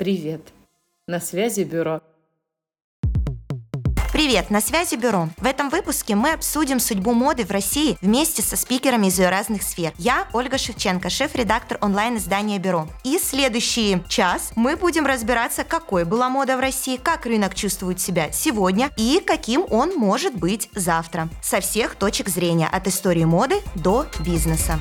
Привет. На связи бюро. Привет, на связи Бюро. В этом выпуске мы обсудим судьбу моды в России вместе со спикерами из ее разных сфер. Я Ольга Шевченко, шеф-редактор онлайн-издания Бюро. И следующий час мы будем разбираться, какой была мода в России, как рынок чувствует себя сегодня и каким он может быть завтра. Со всех точек зрения, от истории моды до бизнеса.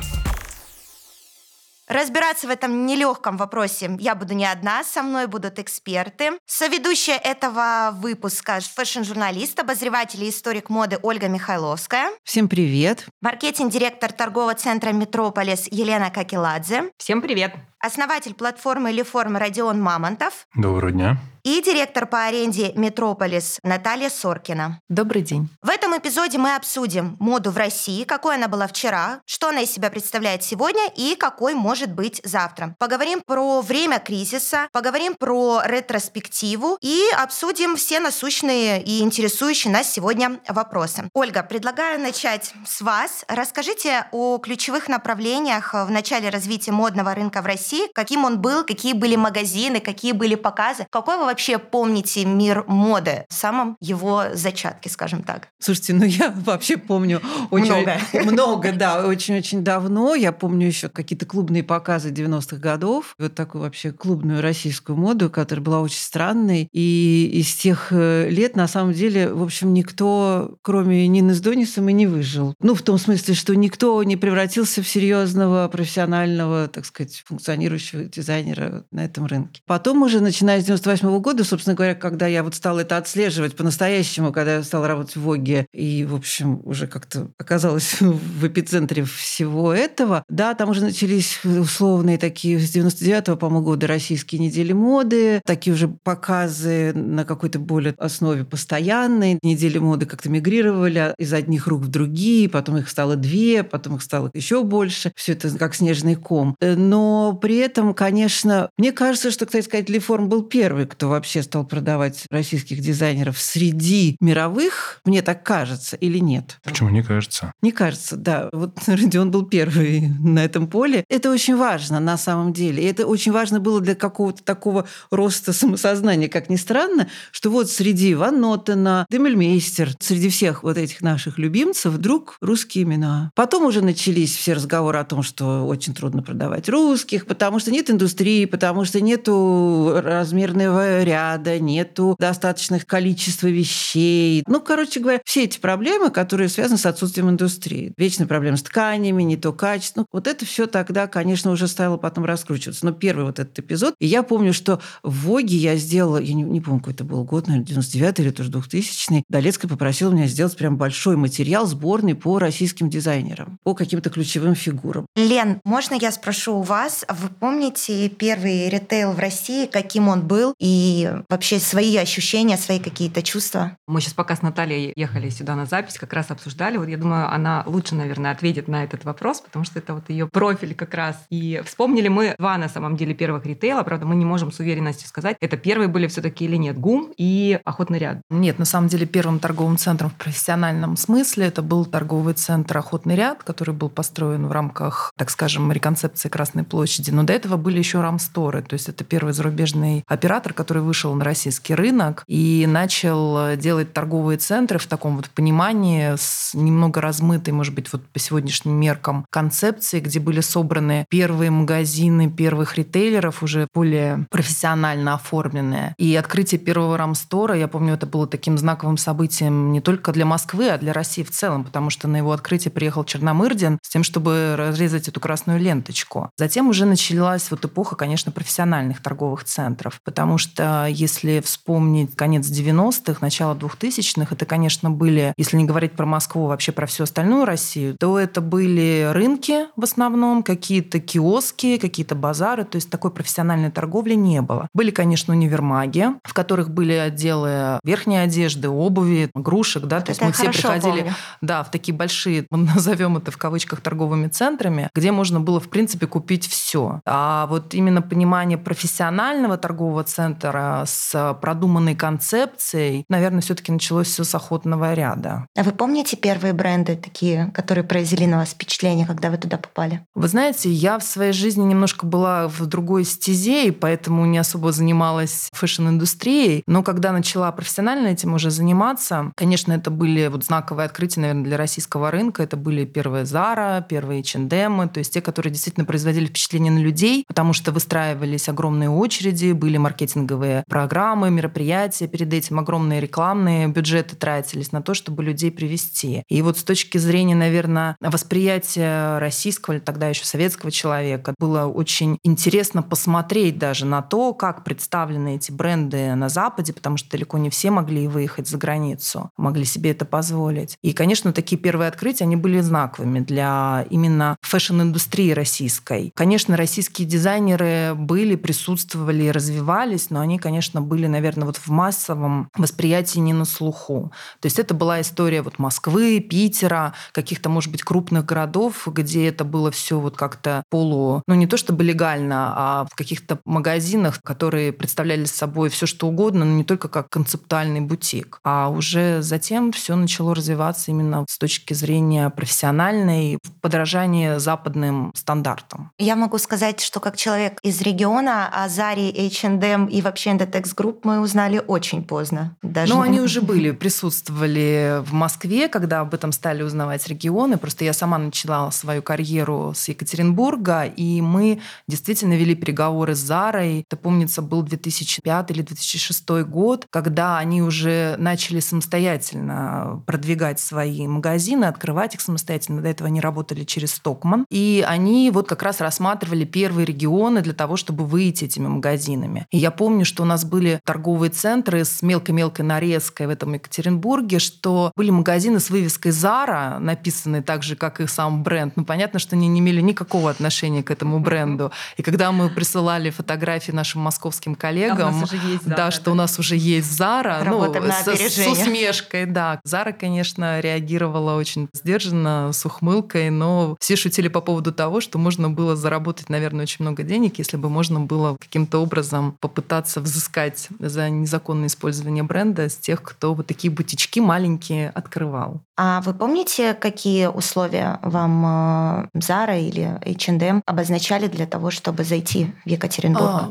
Разбираться в этом нелегком вопросе я буду не одна, со мной будут эксперты. Соведущая этого выпуска фэшн-журналист, обозреватель и историк моды Ольга Михайловская. Всем привет. Маркетинг-директор торгового центра «Метрополис» Елена Какеладзе. Всем привет. Основатель платформы Leform Родион Мамонтов. Доброго дня и директор по аренде «Метрополис» Наталья Соркина. Добрый день. В этом эпизоде мы обсудим моду в России, какой она была вчера, что она из себя представляет сегодня и какой может быть завтра. Поговорим про время кризиса, поговорим про ретроспективу и обсудим все насущные и интересующие нас сегодня вопросы. Ольга, предлагаю начать с вас. Расскажите о ключевых направлениях в начале развития модного рынка в России, каким он был, какие были магазины, какие были показы, какой вы вообще помните мир моды в самом его зачатке, скажем так? Слушайте, ну я вообще помню очень много, много да, очень-очень давно. Я помню еще какие-то клубные показы 90-х годов. Вот такую вообще клубную российскую моду, которая была очень странной. И из тех э, лет, на самом деле, в общем, никто, кроме Нины с Донисом, и не выжил. Ну, в том смысле, что никто не превратился в серьезного, профессионального, так сказать, функционирующего дизайнера на этом рынке. Потом уже, начиная с 98 -го года, собственно говоря, когда я вот стала это отслеживать по-настоящему, когда я стала работать в Воге и, в общем, уже как-то оказалась в эпицентре всего этого, да, там уже начались условные такие с 99-го, по-моему, года российские недели моды, такие уже показы на какой-то более основе постоянной. Недели моды как-то мигрировали из одних рук в другие, потом их стало две, потом их стало еще больше. Все это как снежный ком. Но при этом, конечно, мне кажется, что, кстати сказать, Леформ был первый, кто вообще стал продавать российских дизайнеров среди мировых, мне так кажется, или нет? Почему не кажется? Не кажется, да. Вот Родион был первый на этом поле. Это очень важно на самом деле. И это очень важно было для какого-то такого роста самосознания, как ни странно, что вот среди Ван Нотена, Демельмейстер, среди всех вот этих наших любимцев вдруг русские имена. Потом уже начались все разговоры о том, что очень трудно продавать русских, потому что нет индустрии, потому что нету размерного ряда, нету достаточных количества вещей. Ну, короче говоря, все эти проблемы, которые связаны с отсутствием индустрии. Вечная проблема с тканями, не то качество. Ну, вот это все тогда, конечно, уже стало потом раскручиваться. Но первый вот этот эпизод. И я помню, что в Воге я сделала, я не, не помню, какой это был год, наверное, 99 или тоже 2000 Долецкая попросила меня сделать прям большой материал, сборный по российским дизайнерам, по каким-то ключевым фигурам. Лен, можно я спрошу у вас, вы помните первый ритейл в России, каким он был, и вообще свои ощущения, свои какие-то чувства. Мы сейчас пока с Натальей ехали сюда на запись, как раз обсуждали. Вот я думаю, она лучше, наверное, ответит на этот вопрос, потому что это вот ее профиль как раз. И вспомнили мы два, на самом деле, первых ритейла. Правда, мы не можем с уверенностью сказать, это первые были все-таки или нет. ГУМ и Охотный ряд. Нет, на самом деле первым торговым центром в профессиональном смысле это был торговый центр Охотный ряд, который был построен в рамках, так скажем, реконцепции Красной площади. Но до этого были еще рамсторы, то есть это первый зарубежный оператор, который вышел на российский рынок и начал делать торговые центры в таком вот понимании с немного размытой, может быть, вот по сегодняшним меркам концепции, где были собраны первые магазины первых ритейлеров, уже более профессионально оформленные. И открытие первого рамстора, я помню, это было таким знаковым событием не только для Москвы, а для России в целом, потому что на его открытие приехал Черномырдин с тем, чтобы разрезать эту красную ленточку. Затем уже началась вот эпоха, конечно, профессиональных торговых центров, потому что если вспомнить конец 90-х, начало 2000-х, это, конечно, были, если не говорить про Москву, вообще про всю остальную Россию, то это были рынки в основном, какие-то киоски, какие-то базары, то есть такой профессиональной торговли не было. Были, конечно, универмаги, в которых были отделы верхней одежды, обуви, игрушек, да, то есть мы все приходили, помню. да, в такие большие, назовем это в кавычках торговыми центрами, где можно было, в принципе, купить все. А вот именно понимание профессионального торгового центра с продуманной концепцией, наверное, все-таки началось все с охотного ряда. А вы помните первые бренды такие, которые произвели на вас впечатление, когда вы туда попали? Вы знаете, я в своей жизни немножко была в другой стезе, и поэтому не особо занималась фэшн-индустрией. Но когда начала профессионально этим уже заниматься, конечно, это были вот знаковые открытия, наверное, для российского рынка. Это были первые Zara, первые H&M, то есть те, которые действительно производили впечатление на людей, потому что выстраивались огромные очереди, были маркетинговые программы, мероприятия, перед этим огромные рекламные бюджеты тратились на то, чтобы людей привести. И вот с точки зрения, наверное, восприятия российского или тогда еще советского человека, было очень интересно посмотреть даже на то, как представлены эти бренды на Западе, потому что далеко не все могли выехать за границу, могли себе это позволить. И, конечно, такие первые открытия, они были знаковыми для именно фэшн-индустрии российской. Конечно, российские дизайнеры были, присутствовали и развивались, но они, конечно, были, наверное, вот в массовом восприятии не на слуху. То есть это была история вот Москвы, Питера, каких-то, может быть, крупных городов, где это было все вот как-то полу, ну не то чтобы легально, а в каких-то магазинах, которые представляли собой все что угодно, но не только как концептуальный бутик. А уже затем все начало развиваться именно с точки зрения профессиональной, в подражании западным стандартам. Я могу сказать, что как человек из региона о Заре, H&M и вообще Indetex Group мы узнали очень поздно. Даже... Ну, они уже были, присутствовали в Москве, когда об этом стали узнавать регионы. Просто я сама начала свою карьеру с Екатеринбурга, и мы действительно вели переговоры с Зарой. Это, помнится, был 2005 или 2006 год, когда они уже начали самостоятельно продвигать свои магазины, открывать их самостоятельно. До этого они работали через Стокман. И они вот как раз рассматривали первые регионы для того, чтобы выйти этими магазинами. И я помню, что у нас были торговые центры с мелкой-мелкой нарезкой в этом Екатеринбурге, что были магазины с вывеской Zara, написанной так же, как и сам бренд. Ну, понятно, что они не имели никакого отношения к этому бренду. И когда мы присылали фотографии нашим московским коллегам, Zara, да, что у нас уже есть Zara, ну, на с, с усмешкой, да. Zara, конечно, реагировала очень сдержанно, с ухмылкой, но все шутили по поводу того, что можно было заработать, наверное, очень много денег, если бы можно было каким-то образом попытаться взыскать за незаконное использование бренда с тех, кто вот такие бутички маленькие открывал. А вы помните, какие условия вам Zara или H&M обозначали для того, чтобы зайти в Екатеринбург? А,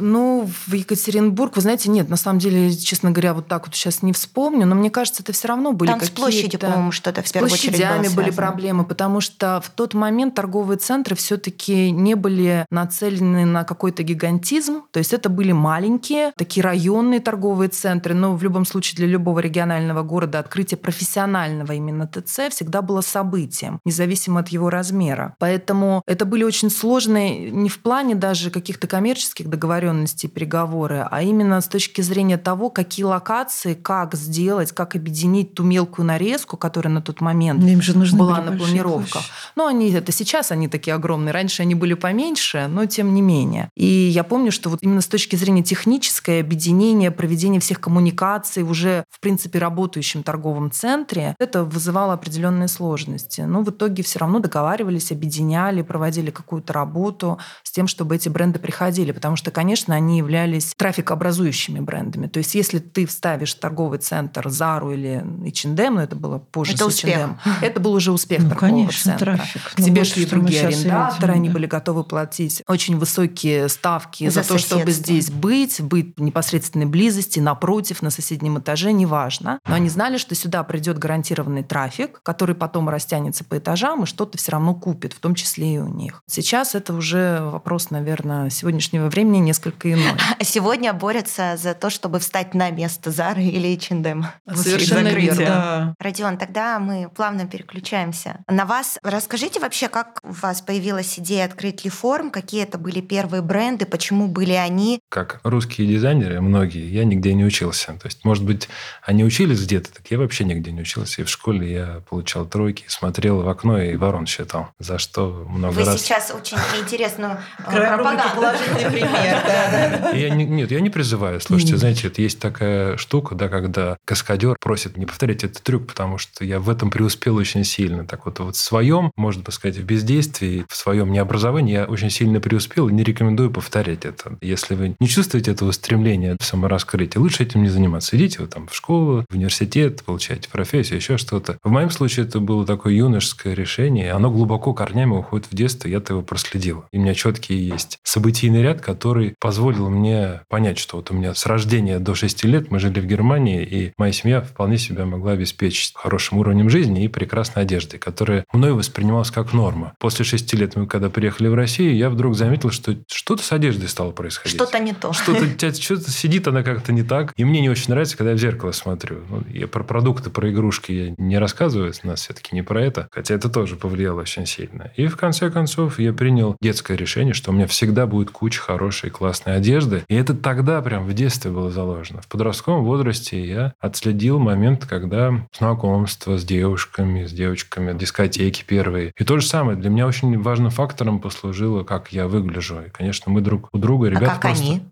ну, в Екатеринбург, вы знаете, нет, на самом деле, честно говоря, вот так вот сейчас не вспомню, но мне кажется, это все равно были Там какие-то... с площадью, по-моему, что-то в первую очередь С площадями были проблемы, потому что в тот момент торговые центры все таки не были нацелены на какой-то гигантизм, то есть это были маленькие, такие районные торговые центры, но в любом случае для любого регионального города открытие профессионального именно ТЦ всегда было событием, независимо от его размера. Поэтому это были очень сложные не в плане даже каких-то коммерческих договоренностей переговоры, а именно с точки зрения того, какие локации, как сделать, как объединить ту мелкую нарезку, которая на тот момент Им же была на планировках. Ну, они это сейчас они такие огромные. Раньше они были поменьше, но тем не менее. И я помню, что вот именно с точки зрения технической объединения, проведения всех коммуникаций уже в принципе работающем торговом центре, это вызывало определенные сложности. Но в итоге все равно договаривались, объединяли, проводили какую-то работу с тем, чтобы эти бренды приходили. Потому что, конечно, они являлись трафикообразующими брендами. То есть если ты вставишь торговый центр Зару или H&M, ну это было позже это с H&M, это был уже успех ну, торгового конечно, центра. Трафик. К тебе ну, шли другие арендаторы, они были готовы платить очень высокие ставки за, за то, чтобы здесь быть, быть в непосредственной близости, напротив, на соседнем этаже, неважно. Но они знали, что сюда придет гарантированный трафик, который потом растянется по этажам и что-то все равно купит, в том числе и у них. Сейчас это уже вопрос, наверное, сегодняшнего времени несколько иной. А сегодня борются за то, чтобы встать на место Зары или H&M. Совершенно верно. Да. Родион, тогда мы плавно переключаемся на вас. Расскажите вообще, как у вас появилась идея открыть Лиформ, какие это были первые бренды, почему были они? Как русские дизайнеры, многие, я нигде не учился. То есть, может быть, они учились где-то, так я вообще нигде не учился. И в школе я получал тройки, смотрел в окно и ворон считал, за что много Вы раз... сейчас очень интересную э, пропаганду. «Положительный пример». Я не, нет, я не призываю. Слушайте, знаете, это есть такая штука, да, когда каскадер просит не повторять этот трюк, потому что я в этом преуспел очень сильно. Так вот, вот в своем, можно сказать, в бездействии, в своем необразовании я очень сильно преуспел и не рекомендую повторять это. Если вы не чувствуете этого стремления в самораскрытие, лучше этим не заниматься. Идите вы там в школу, в университет, получайте профессию, еще что-то. В моем случае это было такое юношеское решение. Оно глубоко корнями уходит в детство, я-то его проследил. И у меня четкий есть событийный ряд, который позволил мне понять, что вот у меня с рождения до 6 лет мы жили в Германии, и моя семья вполне себя могла обеспечить хорошим уровнем жизни и прекрасной одеждой, которая мной воспринималась как норма. После 6 лет мы когда приехали в Россию, я вдруг заметил, что что-то с одеждой стало происходить. Что-то не то. Что-то, что-то сидит она как-то не так. И мне не очень нравится, когда я в зеркало смотрю. Ну, я про продукты, про игрушки я не рассказываю, у нас все-таки не про это. Хотя это тоже повлияло очень сильно. И в конце концов я принял детское решение, что у меня всегда будет куча хорошей, классной одежды. И это тогда прям в детстве было заложено. В подростковом возрасте я отследил момент, когда знакомство с девушками, с девочками, дискотеки первые. И то же самое. Для меня очень важным фактором послужило, как я выгляжу. И, конечно, мы друг у друга, ребята а как просто... они?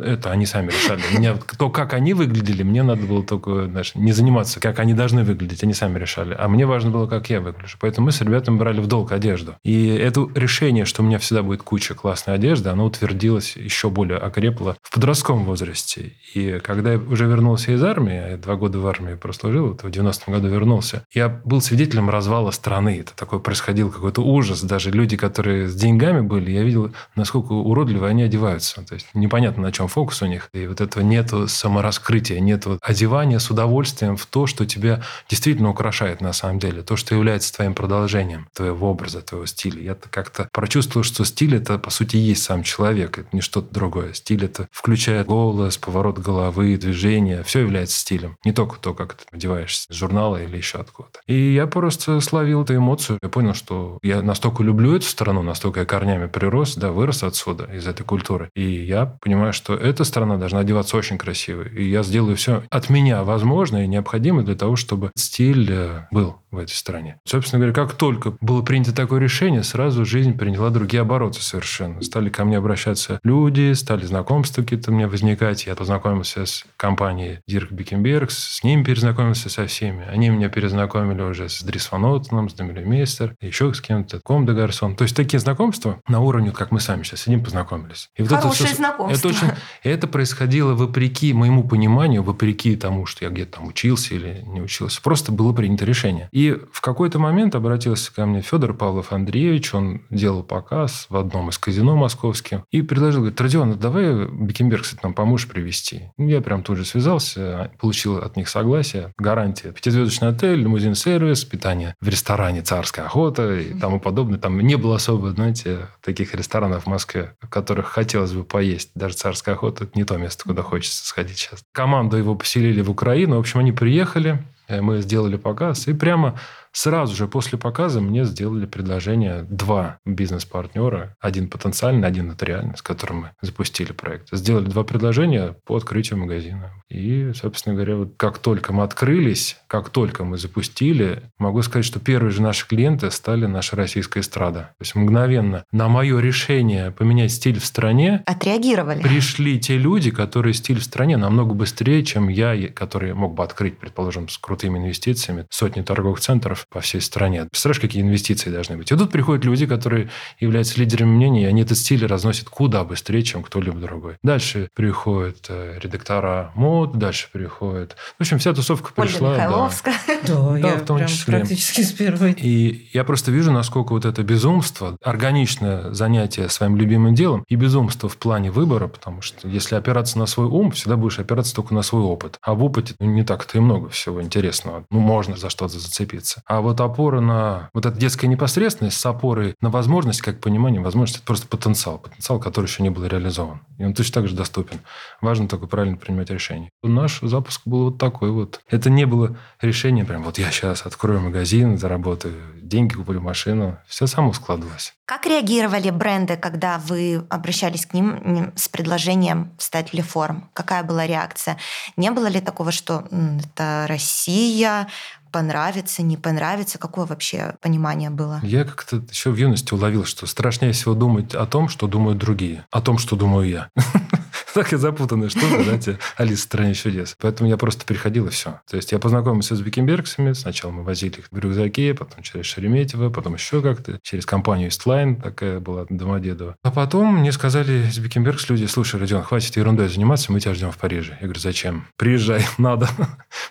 Это они сами решали. Меня, то, как они выглядели, мне надо было только знаешь, не заниматься, как они должны выглядеть. Они сами решали. А мне важно было, как я выгляжу. Поэтому мы с ребятами брали в долг одежду. И это решение, что у меня всегда будет куча классной одежды, оно утвердилось, еще более окрепло в подростковом возрасте. И когда я уже вернулся из армии, я два года в армии прослужил, вот в 90-м году вернулся, я был свидетелем развала страны. Это такой происходил какой-то ужас. Даже люди, которые с деньгами были, я видел, насколько уродливо они одеваются. То есть непонятно, на чем фокус у них. И вот этого нету самораскрытия, нету одевания с удовольствием в то, что тебя действительно украшает на самом деле, то, что является твоим продолжением твоего образа, твоего стиля. Я как-то прочувствовал, что стиль это, по сути, есть сам человек, это не что-то другое. Стиль это включает голос, поворот головы, движение, все является стилем. Не только то, как ты одеваешься с журнала или еще откуда-то. И я просто словил эту эмоцию. Я понял, что я настолько люблю эту страну, настолько я корнями прирос, да, вырос отсюда, из этой культуры. И я понимаю, что эта страна должна одеваться очень красиво. И я сделаю все от меня возможное и необходимое для того, чтобы стиль э, был в этой стране. Собственно говоря, как только было принято такое решение, сразу жизнь приняла другие обороты совершенно. Стали ко мне обращаться люди, стали знакомства какие-то у меня возникать. Я познакомился с компанией Дирк Бикенбергс, с ними перезнакомился со всеми. Они меня перезнакомили уже с Дрис Ван Оттеном, с Демелемейстер, еще с кем-то, Ком де Гарсон. То есть такие знакомства на уровне, как мы сами сейчас сидим, познакомились. И вот Хорошее это, знакомство. Это, очень, это происходило вопреки моему пониманию, вопреки тому, что я где-то там учился или не учился. Просто было принято решение. И в какой-то момент обратился ко мне Федор Павлов Андреевич, он делал показ в одном из казино московских, и предложил, говорит, Родион, давай Бекенберг, кстати, нам поможешь привести. Я прям тут же связался, получил от них согласие, гарантия. Пятизвездочный отель, лимузин-сервис, питание в ресторане «Царская охота» и тому подобное. Там не было особо, знаете, таких ресторанов в Москве, в которых хотелось бы поесть. Даже «Царская охота» – это не то место, куда хочется сходить сейчас. Команду его поселили в Украину. В общем, они приехали, мы сделали показ, и прямо Сразу же после показа мне сделали предложение два бизнес-партнера, один потенциальный, один нотариальный, с которым мы запустили проект. Сделали два предложения по открытию магазина. И, собственно говоря, вот как только мы открылись, как только мы запустили, могу сказать, что первые же наши клиенты стали наша российская эстрада. То есть мгновенно на мое решение поменять стиль в стране отреагировали. Пришли те люди, которые стиль в стране намного быстрее, чем я, который мог бы открыть, предположим, с крутыми инвестициями сотни торговых центров центров по всей стране. Представляешь, какие инвестиции должны быть? И тут приходят люди, которые являются лидерами мнений, и они этот стиль разносят куда быстрее, чем кто-либо другой. Дальше приходят э, редактора мод, дальше приходят... В общем, вся тусовка Ольга пришла. Михайловская. Да, да я в том числе. практически с первой. И я просто вижу, насколько вот это безумство, органичное занятие своим любимым делом и безумство в плане выбора, потому что если опираться на свой ум, всегда будешь опираться только на свой опыт. А в опыте ну, не так-то и много всего интересного. Ну, можно за что-то зацепиться. А вот опора на вот эта детская непосредственность с опорой на возможность, как понимание, возможность, это просто потенциал. Потенциал, который еще не был реализован. И он точно так же доступен. Важно только правильно принимать решение. Наш запуск был вот такой вот. Это не было решение прям вот я сейчас открою магазин, заработаю деньги, куплю машину. Все само складывалось. Как реагировали бренды, когда вы обращались к ним с предложением стать Леформ? Какая была реакция? Не было ли такого, что это Россия, понравится, не понравится? Какое вообще понимание было? Я как-то еще в юности уловил, что страшнее всего думать о том, что думают другие, о том, что думаю я. Так и запутанная штука, знаете, Алиса в стране чудес. Поэтому я просто переходил и все. То есть я познакомился с Бикенбергсами. Сначала мы возили их в рюкзаке, потом через Шереметьево, потом еще как-то через компанию Истлайн, такая была Домодедово. А потом мне сказали из Бикенбергс люди, слушай, Родион, хватит ерундой заниматься, мы тебя ждем в Париже. Я говорю, зачем? Приезжай, надо.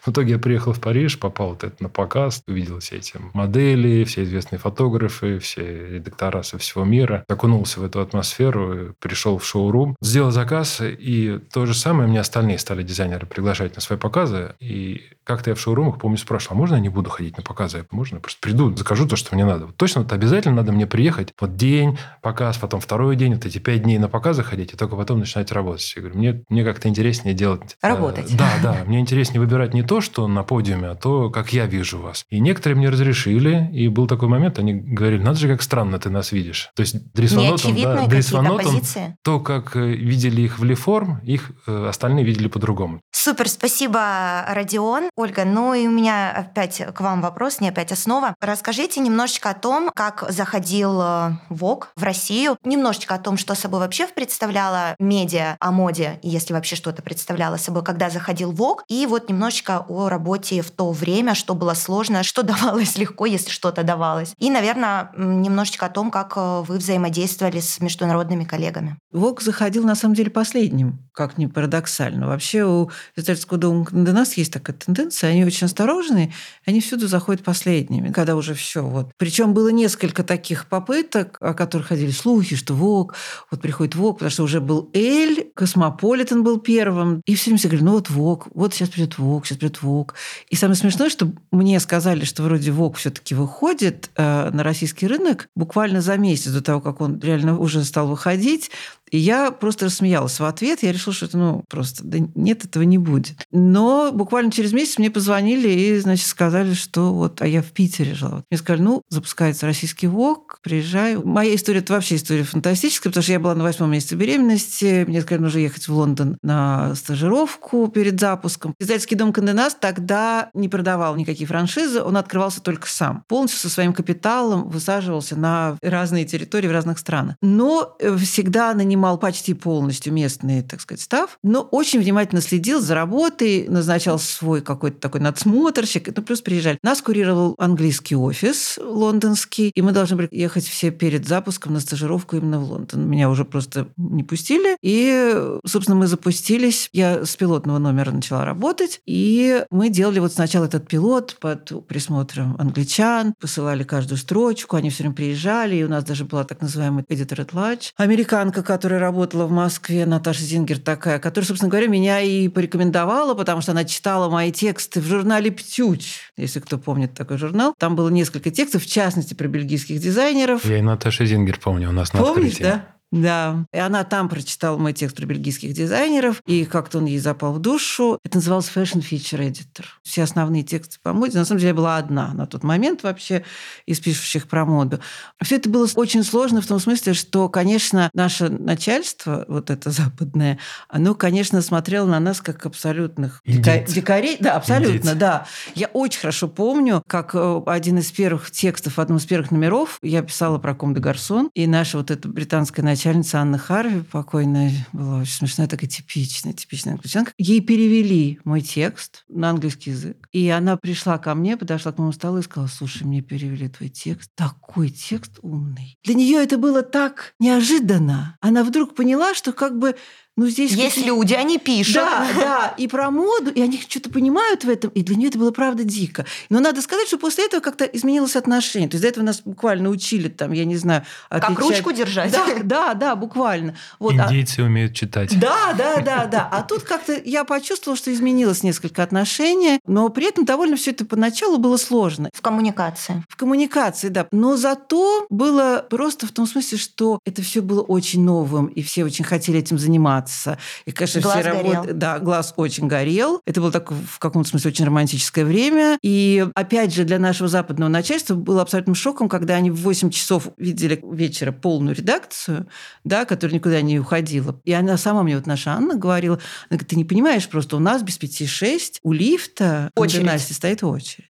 В итоге я приехал в Париж, попал вот это на показ, увидел все эти модели, все известные фотографы, все редактора со всего мира, окунулся в эту атмосферу, пришел в шоу-рум, сделал заказ, и то же самое мне остальные стали дизайнеры приглашать на свои показы. И как-то я в шоурумах, помню, спрашивал, а можно я не буду ходить на показы? Можно? Я просто приду, закажу то, что мне надо. Вот точно вот обязательно надо мне приехать. Вот день, показ, потом второй день, вот эти пять дней на показы ходить, и только потом начинать работать. Я говорю, мне, мне как-то интереснее делать... Э, Работать. Э, да, да. Мне интереснее выбирать не то, что на подиуме, а то, как я вижу вас. И некоторые мне разрешили, и был такой момент, они говорили, надо же, как странно ты нас видишь. То есть Дрисванотом, да, Дрисванотом, то, как э, видели их в Леформ, их э, остальные видели по-другому. Супер, спасибо, Родион. Ольга, ну и у меня опять к вам вопрос, не опять основа. Расскажите немножечко о том, как заходил э, ВОК в Россию, немножечко о том, что собой вообще представляла медиа о моде, если вообще что-то представляла собой, когда заходил ВОК, и вот немножечко о работе в то время, что было сложно, что давалось легко, если что-то давалось. И, наверное, немножечко о том, как э, вы взаимодействовали с международными коллегами. Vogue заходил, на самом деле, последним как ни парадоксально. Вообще у издательского дома Condé Nast есть такая тенденция, они очень осторожные, они всюду заходят последними, когда уже все. Вот. Причем было несколько таких попыток, о которых ходили слухи, что Vogue, вот приходит Vogue, потому что уже был Elle, Cosmopolitan был первым, и все время все говорили, ну вот Vogue, вот сейчас придет Vogue, сейчас придет Vogue. И самое смешное, что мне сказали, что вроде Vogue все-таки выходит э, на российский рынок буквально за месяц до того, как он реально уже стал выходить. И я просто рассмеялась в ответ. Я решила, что это, ну, просто, да нет, этого не будет. Но буквально через месяц мне позвонили и, значит, сказали, что вот, а я в Питере жила. Мне сказали, ну, запускается российский ВОК, приезжай. Моя история, это вообще история фантастическая, потому что я была на восьмом месяце беременности, мне сказали, нужно ехать в Лондон на стажировку перед запуском. Издательский дом Канденас тогда не продавал никакие франшизы, он открывался только сам. Полностью со своим капиталом высаживался на разные территории в разных странах. Но э, всегда нанимал почти полностью местный, так сказать, став, но очень внимательно следил за работой, назначал свой какой-то такой надсмотрщик, ну, плюс приезжали. Нас курировал английский офис лондонский, и мы должны были ехать все перед запуском на стажировку именно в Лондон. Меня уже просто не пустили, и, собственно, мы запустились. Я с пилотного номера начала работать, и мы делали вот сначала этот пилот под присмотром англичан, посылали каждую строчку, они все время приезжали, и у нас даже была так называемая editor at large, американка, которая работала в Москве, Наташа Зингер такая, которая, собственно говоря, меня и порекомендовала, потому что она читала мои тексты в журнале «Птюч», если кто помнит такой журнал. Там было несколько текстов, в частности, про бельгийских дизайнеров. Я и Наташа Зингер помню у нас на Помнишь, открытии. да? Да. И она там прочитала мой текст про бельгийских дизайнеров, и как-то он ей запал в душу. Это называлось Fashion Feature Editor. Все основные тексты по моде. На самом деле я была одна на тот момент вообще из пишущих про моду. Все это было очень сложно в том смысле, что, конечно, наше начальство, вот это западное, оно, конечно, смотрело на нас как абсолютных дика- дикарей. Да, абсолютно, Индейцы. да. Я очень хорошо помню, как э, один из первых текстов в одном из первых номеров я писала про Ком де Гарсон, и наша вот эта британская начальница Анна Харви, покойная, была очень смешная, такая типичная, типичная англичанка. Ей перевели мой текст на английский язык. И она пришла ко мне, подошла к моему столу и сказала, слушай, мне перевели твой текст. Такой текст умный. Для нее это было так неожиданно. Она вдруг поняла, что как бы ну, здесь есть люди, они пишут. Да, да, и про моду, и они что-то понимают в этом, и для нее это было правда дико. Но надо сказать, что после этого как-то изменилось отношение. То есть до этого нас буквально учили, там, я не знаю, отличать... Как ручку держать. Да, да, да, буквально. Вот, а Индейцы а... умеют читать. Да, да, да, да. А тут как-то я почувствовала, что изменилось несколько отношений, но при этом довольно все это поначалу было сложно. В коммуникации. В коммуникации, да. Но зато было просто в том смысле, что это все было очень новым, и все очень хотели этим заниматься заниматься. И, конечно, глаз все работы... Да, глаз очень горел. Это было так в каком-то смысле очень романтическое время. И, опять же, для нашего западного начальства было абсолютным шоком, когда они в 8 часов видели вечера полную редакцию, да, которая никуда не уходила. И она сама мне, вот наша Анна говорила, она говорит, ты не понимаешь, просто у нас без пяти шесть у лифта очередь. в стоит очередь.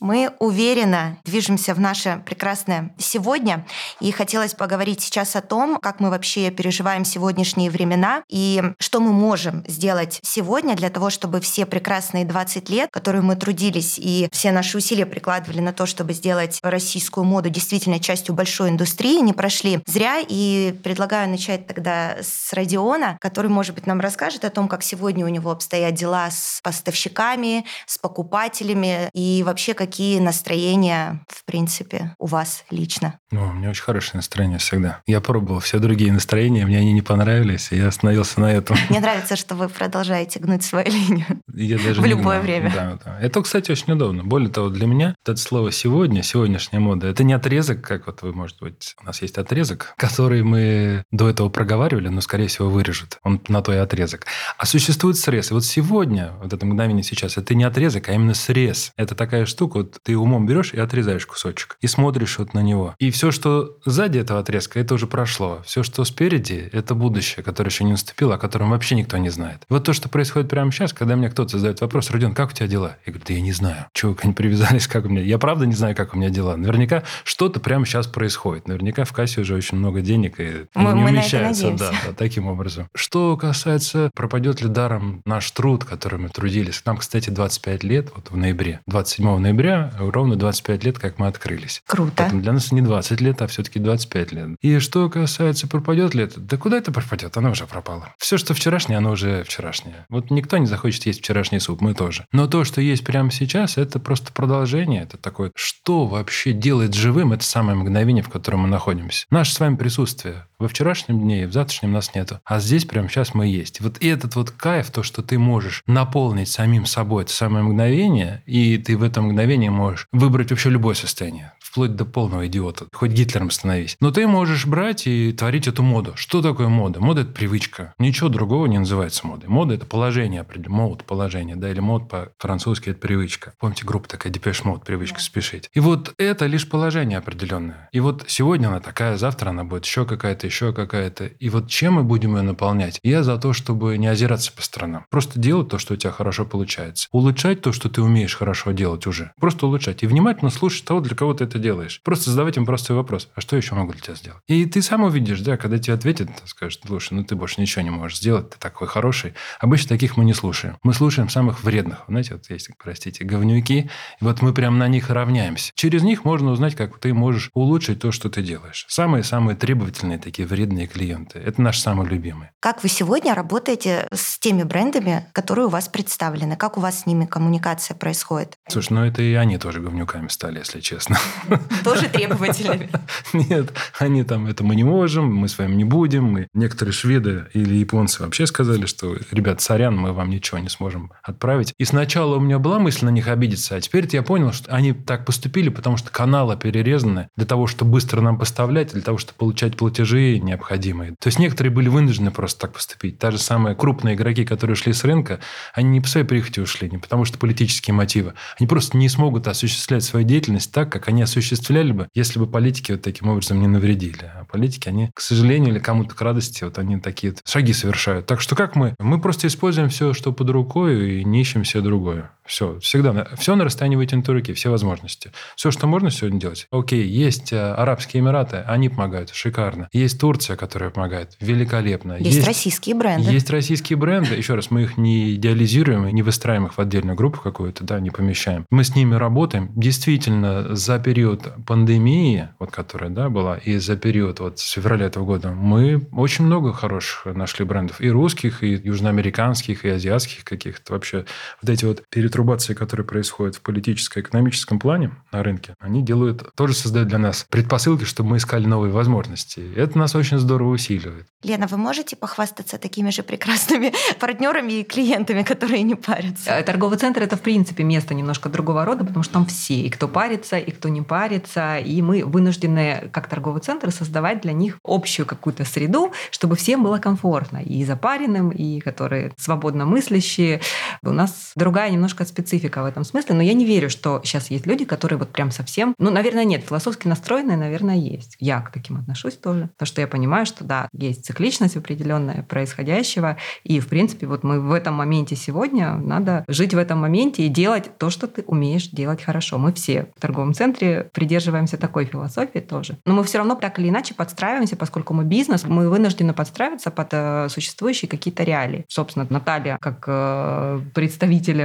Мы уверенно движемся в наше прекрасное сегодня. И хотелось поговорить сейчас о том, как мы вообще переживаем сегодняшние времена и что мы можем сделать сегодня для того, чтобы все прекрасные 20 лет, которые мы трудились и все наши усилия прикладывали на то, чтобы сделать российскую моду действительно частью большой индустрии, не прошли зря. И предлагаю начать тогда с Родиона, который, может быть, нам расскажет о том, как сегодня у него обстоят дела с поставщиками, с покупателями и вообще как какие настроения, в принципе, у вас лично? Ну, у меня очень хорошее настроение всегда. Я пробовал все другие настроения, мне они не понравились, и я остановился на этом. Мне нравится, что вы продолжаете гнуть свою линию. Я даже в любое время. Да, да. Это, кстати, очень удобно. Более того, для меня это слово «сегодня», сегодняшняя мода, это не отрезок, как вот вы, может быть, у нас есть отрезок, который мы до этого проговаривали, но, скорее всего, вырежут. Он на то и отрезок. А существует срез. И вот сегодня, вот это мгновение сейчас, это не отрезок, а именно срез. Это такая штука, вот ты умом берешь и отрезаешь кусочек, и смотришь вот на него. И все, что сзади этого отрезка, это уже прошло. Все, что спереди, это будущее, которое еще не наступило, о котором вообще никто не знает. Вот то, что происходит прямо сейчас, когда мне кто-то задает вопрос, Родион, как у тебя дела? Я говорю, да я не знаю. Чего не привязались, как у меня? Я правда не знаю, как у меня дела. Наверняка что-то прямо сейчас происходит. Наверняка в кассе уже очень много денег, и мы, не мы умещается. Да, да, таким образом. Что касается, пропадет ли даром наш труд, который мы трудились. Нам, кстати, 25 лет, вот в ноябре, 27 ноября ровно 25 лет, как мы открылись. Круто. Поэтому для нас не 20 лет, а все-таки 25 лет. И что касается пропадет ли это, да куда это пропадет? Оно уже пропало. Все, что вчерашнее, оно уже вчерашнее. Вот никто не захочет есть вчерашний суп, мы тоже. Но то, что есть прямо сейчас, это просто продолжение. Это такое, что вообще делает живым это самое мгновение, в котором мы находимся. Наше с вами присутствие. Во вчерашнем дне и в завтрашнем нас нету. А здесь прямо сейчас мы есть. Вот этот вот кайф, то, что ты можешь наполнить самим собой это самое мгновение, и ты в этом мгновении можешь выбрать вообще любое состояние вплоть до полного идиота. Хоть Гитлером становись. Но ты можешь брать и творить эту моду. Что такое мода? Мода – это привычка. Ничего другого не называется модой. Мода – это положение определенное. Mode – положение, да, или mode по-французски – это привычка. Помните, группа такая Depeche Mode, привычка спешить. И вот это лишь положение определенное. И вот сегодня она такая, завтра она будет еще какая-то, еще какая-то. И вот чем мы будем ее наполнять? Я за то, чтобы не озираться по сторонам. Просто делать то, что у тебя хорошо получается. Улучшать то, что ты умеешь хорошо делать уже. Просто улучшать. И внимательно слушать того, для кого ты это делаешь. Просто задавать им простой вопрос. А что еще могу для тебя сделать? И ты сам увидишь, да, когда тебе ответят, скажешь, слушай, ну ты больше ничего не можешь сделать, ты такой хороший. Обычно таких мы не слушаем. Мы слушаем самых вредных. Знаете, вот есть, простите, говнюки. И вот мы прям на них равняемся. Через них можно узнать, как ты можешь улучшить то, что ты делаешь. Самые-самые требовательные такие вредные клиенты. Это наши самые любимые. Как вы сегодня работаете с теми брендами, которые у вас представлены? Как у вас с ними коммуникация происходит? Слушай, ну это и они тоже говнюками стали, если честно. Тоже требовательными? Нет, они там, это мы не можем, мы с вами не будем. Мы... Некоторые шведы или японцы вообще сказали, что, ребят, сорян, мы вам ничего не сможем отправить. И сначала у меня была мысль на них обидеться, а теперь я понял, что они так поступили, потому что каналы перерезаны для того, чтобы быстро нам поставлять, для того, чтобы получать платежи необходимые. То есть некоторые были вынуждены просто так поступить. Та же самые крупные игроки, которые шли с рынка, они не по своей прихоти ушли, не потому что политические мотивы. Они просто не смогут осуществлять свою деятельность так, как они осуществляли бы, если бы политики вот таким образом не навредили. А политики, они, к сожалению, или кому-то к радости, вот они такие вот шаги совершают. Так что как мы? Мы просто используем все, что под рукой, и не ищем все другое. Все, всегда. Все на расстоянии вытянутой руки, все возможности. Все, что можно сегодня делать. Окей, есть э, Арабские Эмираты, они помогают, шикарно. Есть Турция, которая помогает, великолепно. Есть, есть российские бренды. Есть российские бренды. Еще раз, мы их не идеализируем, не выстраиваем их в отдельную группу какую-то, да, не помещаем. Мы с ними работаем. Действительно, за период пандемии, вот которая, да, была, и за период вот с февраля этого года, мы очень много хороших нашли брендов. И русских, и южноамериканских, и азиатских каких-то. Вообще вот эти вот перетрубации, которые происходят в политическо-экономическом плане на рынке, они делают, тоже создают для нас предпосылки, чтобы мы искали новые возможности. И это нас очень здорово усиливает. Лена, вы можете похвастаться такими же прекрасными партнерами и клиентами, которые не парятся? Э, торговый центр это в принципе место немножко другого рода, потому что там все, и кто парится, и кто не парится, и мы вынуждены как торговый центр создавать для них общую какую-то среду, чтобы всем было комфортно, и запаренным, и которые свободно мыслящие. У нас другая немножко специфика в этом смысле, но я не верю, что сейчас есть люди, которые вот прям совсем... Ну, наверное, нет. Философски настроенные, наверное, есть. Я к таким отношусь тоже. Потому что я понимаю, что да, есть цикличность определенная происходящего. И, в принципе, вот мы в этом моменте сегодня, надо жить в этом моменте и делать то, что ты умеешь делать хорошо. Мы все в торговом центре придерживаемся такой философии тоже. Но мы все равно так или иначе подстраиваемся, поскольку мы бизнес, мы вынуждены подстраиваться под э, существующие какие-то реалии. Собственно, Наталья, как э, представитель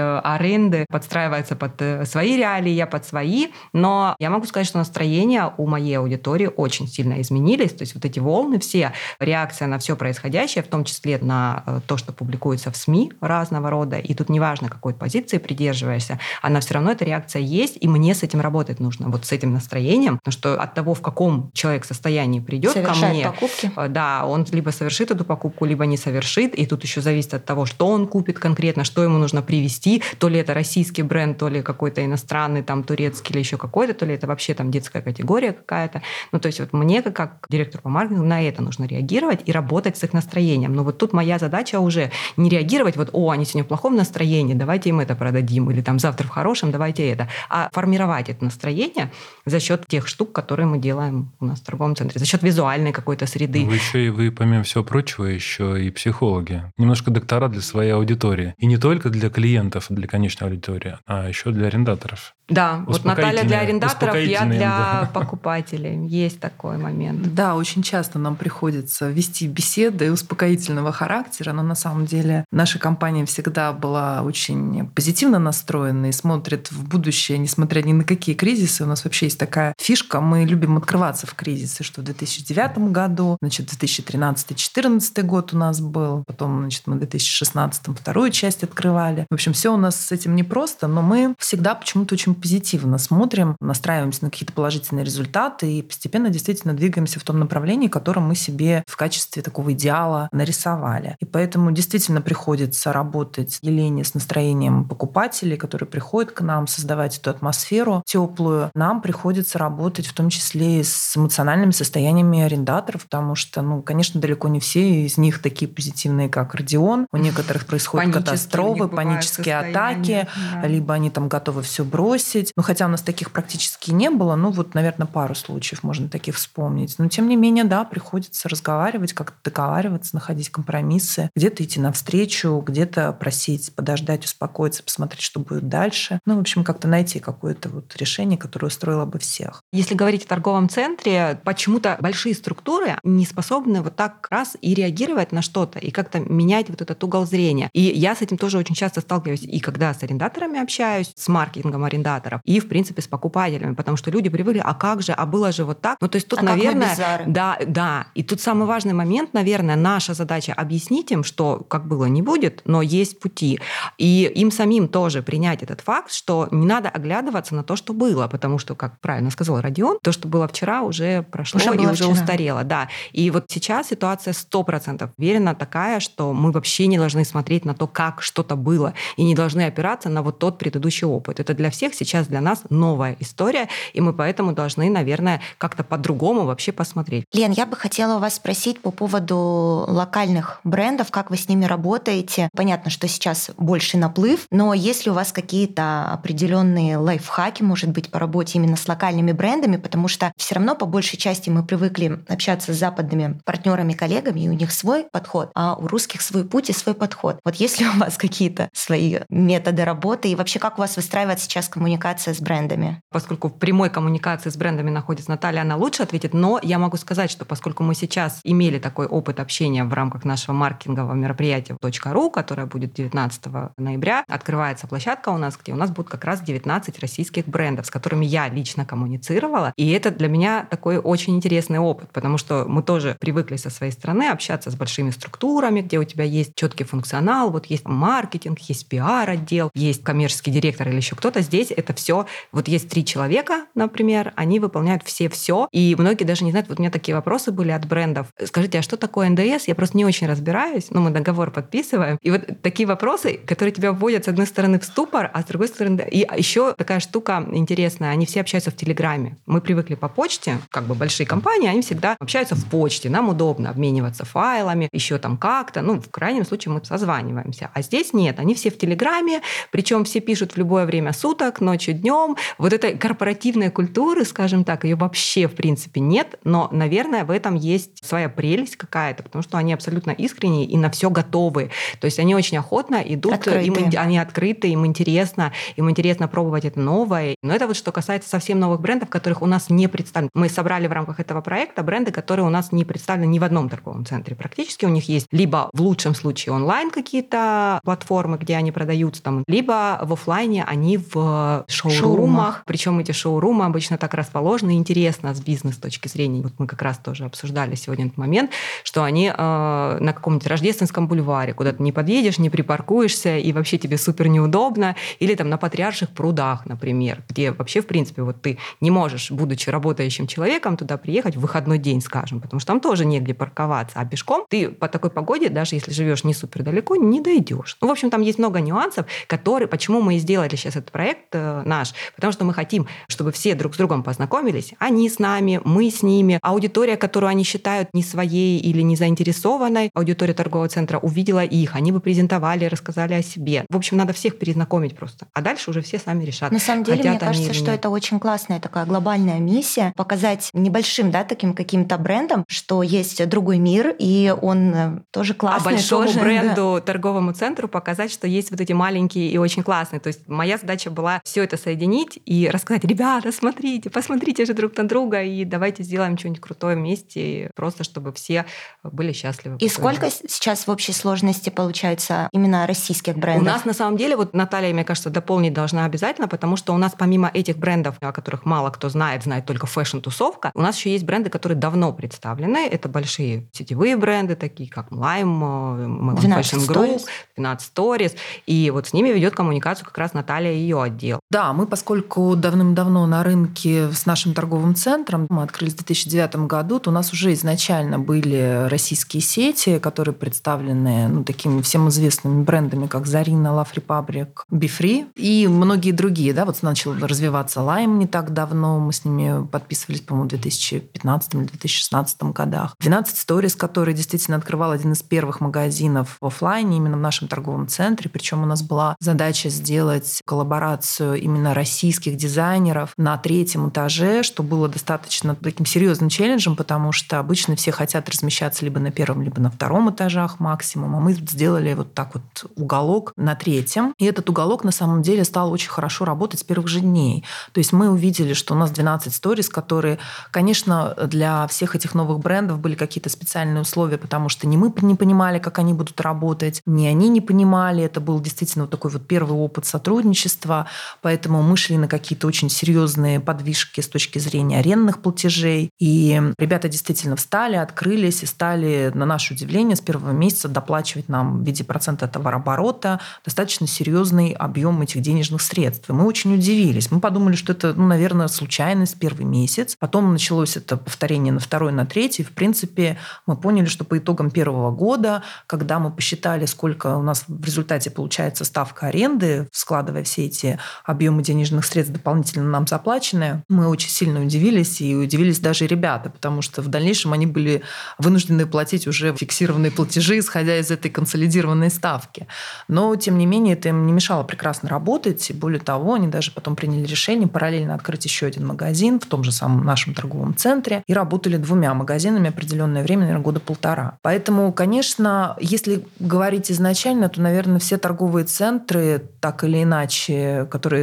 аренды, подстраивается под э, свои реалии, я под свои. Но я могу сказать, что настроение у моей аудитории очень сильно изменились. То есть вот эти волны все, реакция на все происходящее, в том числе на то, что публикуется в СМИ разного рода. И тут неважно, какой позиции придерживаешься, она все равно, эта реакция есть, и мне с этим работать нужно, вот с этим настроением, потому что от того, в каком человек состоянии придет ко мне, покупки. да, он либо совершит эту покупку, либо не совершит, и тут еще зависит от того, что он купит конкретно, что ему нужно привезти, то ли это российский бренд, то ли какой-то иностранный, там, турецкий или еще какой-то, то ли это вообще там детская категория какая-то. Ну, то есть вот мне, как, как директор по маркетингу, на это нужно реагировать и работать с их настроением. Но вот тут моя задача уже не реагировать, вот, о, они сегодня в плохом настроении, давайте им это продадим, или там завтра в хорошем, давайте это. А формировать это настроение за счет тех штук, которые мы делаем у нас в торговом центре, за счет визуальной какой-то среды. Вы еще и вы, помимо всего прочего, еще и психологи. Немножко доктора для своей аудитории. И не только для клиентов, для конечной аудитории, а еще для арендаторов. Да, вот Наталья для арендаторов, я для да. покупателей. Есть такой момент. Да, очень часто нам приходится вести беседы успокоительного характера, но на самом деле наша компания всегда была очень позитивно настроена и смотрит в будущее, несмотря ни на какие кризисы. У нас вообще есть такая фишка, мы любим открываться в кризисы, что в 2009 году, значит, 2013-2014 год у нас был, потом, значит, мы в 2016 вторую часть открывали. В общем, все у нас с этим непросто, но мы всегда почему-то очень позитивно смотрим, настраиваемся на какие-то положительные результаты и постепенно действительно двигаемся в том направлении, которое мы себе в качестве такого идеала нарисовали. И поэтому действительно приходится работать Елене с настроением покупателей, которые приходят к нам, создавать эту атмосферу теплую. Нам приходится работать в том числе и с эмоциональными состояниями арендаторов, потому что, ну, конечно, далеко не все из них такие позитивные, как Родион. У некоторых происходят Панические катастрофы, панические атаки, да. либо они там готовы все бросить. Ну, хотя у нас таких практически не было, ну, вот, наверное, пару случаев можно таких вспомнить. Но, тем не менее, да, приходится разговаривать, как-то договариваться, находить компромиссы, где-то идти навстречу, где-то просить подождать, успокоиться, посмотреть, что будет дальше. Ну, в общем, как-то найти какое-то вот решение, которое устроило бы всех. Если говорить о торговом центре, почему-то большие структуры не способны вот так раз и реагировать на что-то, и как-то менять вот этот угол зрения. И я с этим тоже очень часто сталкиваюсь, и когда с арендаторами общаюсь, с маркетингом арендаторов, и, в принципе, с покупателями, потому что люди привыкли, а как же, а было же вот так. Ну, то есть тут, А наверное... Да, да. И тут самый важный момент, наверное, наша задача объяснить им, что как было не будет, но есть пути. И им самим тоже принять этот факт, что не надо оглядываться на то, что было, потому что, как правильно сказал Родион, то, что было вчера, уже прошло Уже и уже вчера. устарело. Да. И вот сейчас ситуация 100% уверена такая, что мы вообще не должны смотреть на то, как что-то было, и не должны опираться на вот тот предыдущий опыт. Это для всех сейчас для нас новая история, и мы поэтому должны, наверное, как-то по-другому вообще посмотреть. Лен, я бы хотела у вас спросить по поводу локальных брендов, как вы с ними работаете. Понятно, что сейчас больше наплыв, но есть ли у вас какие-то определенные лайфхаки, может быть, по работе именно с локальными брендами, потому что все равно по большей части мы привыкли общаться с западными партнерами, коллегами, и у них свой подход, а у русских свой путь и свой подход. Вот есть ли у вас какие-то свои методы работы и вообще как у вас выстраивается сейчас коммуникация с брендами? Поскольку в прямой коммуникации с брендами находится Наталья, она лучше ответит, но я могу сказать, что поскольку мы сейчас имели такой опыт общения в рамках нашего маркетингового мероприятия .ру, которое будет 19 ноября, открывается площадка у нас, где у нас будут как раз 19 российских брендов, с которыми я лично коммуницировала. И это для меня такой очень интересный опыт, потому что мы тоже привыкли со своей стороны общаться с большими структурами, где у тебя есть четкий функционал, вот есть маркетинг, есть пиар-отдел, есть коммерческий директор или еще кто-то. Здесь это все. Вот есть три человека, например, они выполняют все все. И многие даже не знают, вот у меня такие вопросы были от брендов. Скажите, а что такое НДС? Я просто не очень разбираюсь. Ну, мы договор подписываем. И вот такие вопросы, которые тебя вводят, с одной стороны, в ступор, а с другой стороны... И еще такая штука интересная. Они все общаются в Телеграме. Мы привыкли по почте, как бы большие компании, они всегда общаются в почте. Нам удобно обмениваться файлами, еще там как-то. Ну, в крайнем случае мы созваниваемся. А здесь нет. Они все в Телеграме, причем все пишут в любое время суток, ночью, днем. Вот этой корпоративной культуры, скажем так, ее вообще, в принципе, нет. Но, наверное, в этом есть своя прелесть какая-то, потому что они абсолютно искренние и на все готовы. То есть они очень охотно идут, Открытые. им, они открыты, им интересно, им интересно пробовать это новое. Но это вот что касается совсем новых брендов, которых у нас не представлены. Мы собрали в рамках этого проекта бренды, которые у нас не представлены ни в одном торговом центре. Практически у них есть либо в лучшем случае онлайн какие-то платформы, где они продаются там, либо в офлайне они в шоурумах. Причем эти шоурумы обычно так расположены интересно с бизнес точки зрения. Вот мы как раз тоже обсуждали сегодня этот момент, что они э, на каком-нибудь рождественском бульваре, куда ты не подъедешь, не припаркуешься, и вообще тебе супер неудобно, или там на Патриарших прудах, например, где вообще, в принципе, вот ты не можешь, будучи работающим человеком, туда приехать в выходной день, скажем, потому что там тоже негде парковаться, а пешком ты по такой погоде, даже если живешь не супер далеко, не дойдешь. Ну, в общем, там есть много нюансов, которые, почему мы и сделали сейчас этот проект э, наш, потому что мы хотим, чтобы все друг с другом познакомились, они с нами, мы с ними, аудитория, которую они считают не своей или не заинтересованной, аудитория торгового центра увидела их, они бы презентовали, рассказали о себе. В общем, надо всех перезнакомить просто. А дальше уже все сами решат. На самом деле, мне кажется, или что это очень классная такая глобальная миссия, показать небольшим, да, таким каким-то брендом, что есть другой мир, и он э, тоже а классный. большому тоже, да. бренду, торговому центру показать, что есть вот эти маленькие и очень классные. То есть моя задача была все это соединить и рассказать, ребята, смотрите, посмотрите же друг на друга и давайте сделаем что-нибудь крутое вместе, просто чтобы все были счастливы. И сколько сейчас в общей сложности получается именно российских брендов? У нас на самом деле, вот Наталья, мне кажется, дополнить должна обязательно, потому что у нас помимо этих брендов, о которых мало кто знает, знает только фэшн-тусовка, у нас еще есть бренды, которые давно представлены. Это большие сетевые бренды, такие как Lime, э, Melon 12 Fashion Group, Storeez. 12 Storeez. И вот с ними ведет коммуникацию как раз Наталья и ее отдел. Да, мы, поскольку давным-давно на рынке с нашим торговым центром, мы открылись в 2009 году, то у нас уже изначально были российские сети, которые представлены ну, такими всем известными брендами, как Зарина, Love Republic, Befree и многие другие. Да, вот начал развиваться Lime не так давно, мы с ними подписывались, по-моему, в 2015 или 2016 годах. 12 Storeez, который действительно открывал один из первых магазинов в офлайне, именно в нашем торговом центре. Причем у нас была задача сделать коллаборацию именно российских дизайнеров на третьем этаже, что было достаточно таким серьезным челленджем, потому что обычно все хотят размещаться либо на первом, либо на втором этажах максимум. А мы сделали вот так вот уголок на третьем. И этот уголок на самом деле стал очень хорошо работать с первых же дней. То есть мы увидели, что у нас 12 сториз, которые, конечно, для всех этих новых брендов были какие-то специальные условия, потому что не мы не понимали, как они будут работать, не они не понимали. Это был действительно вот такой вот первый опыт сотрудничества. Поэтому мы шли на какие-то очень серьезные подвижки с точки зрения арендных платежей. И ребята действительно встали, открылись и стали, на наше удивление, с первого месяца доплачивать нам в виде процента товарооборота достаточно серьезный объем этих денежных средств. И мы очень удивились. Мы подумали, что это, ну, наверное, случайность первый месяц. Потом началось это повторение на второй, на третий. В принципе, мы поняли, что по итогам первого года, когда мы посчитали, сколько у нас в результате получается ставка аренды, складывая все эти объемы денежных средств дополнительно нам заплаченные, мы очень сильно удивились, и удивились даже ребята, потому что в дальнейшем они были вынуждены платить уже фиксированные платежи, исходя из этой консолидированной ставки. Но, тем не менее, это им не мешало прекрасно работать. И более того, они даже потом приняли решение параллельно открыть еще один магазин в том же самом нашем торговом центре и работали двумя магазинами определенное время, наверное, года полтора. Поэтому, конечно, если говорить изначально, то, наверное, все торговые центры, так или иначе, которые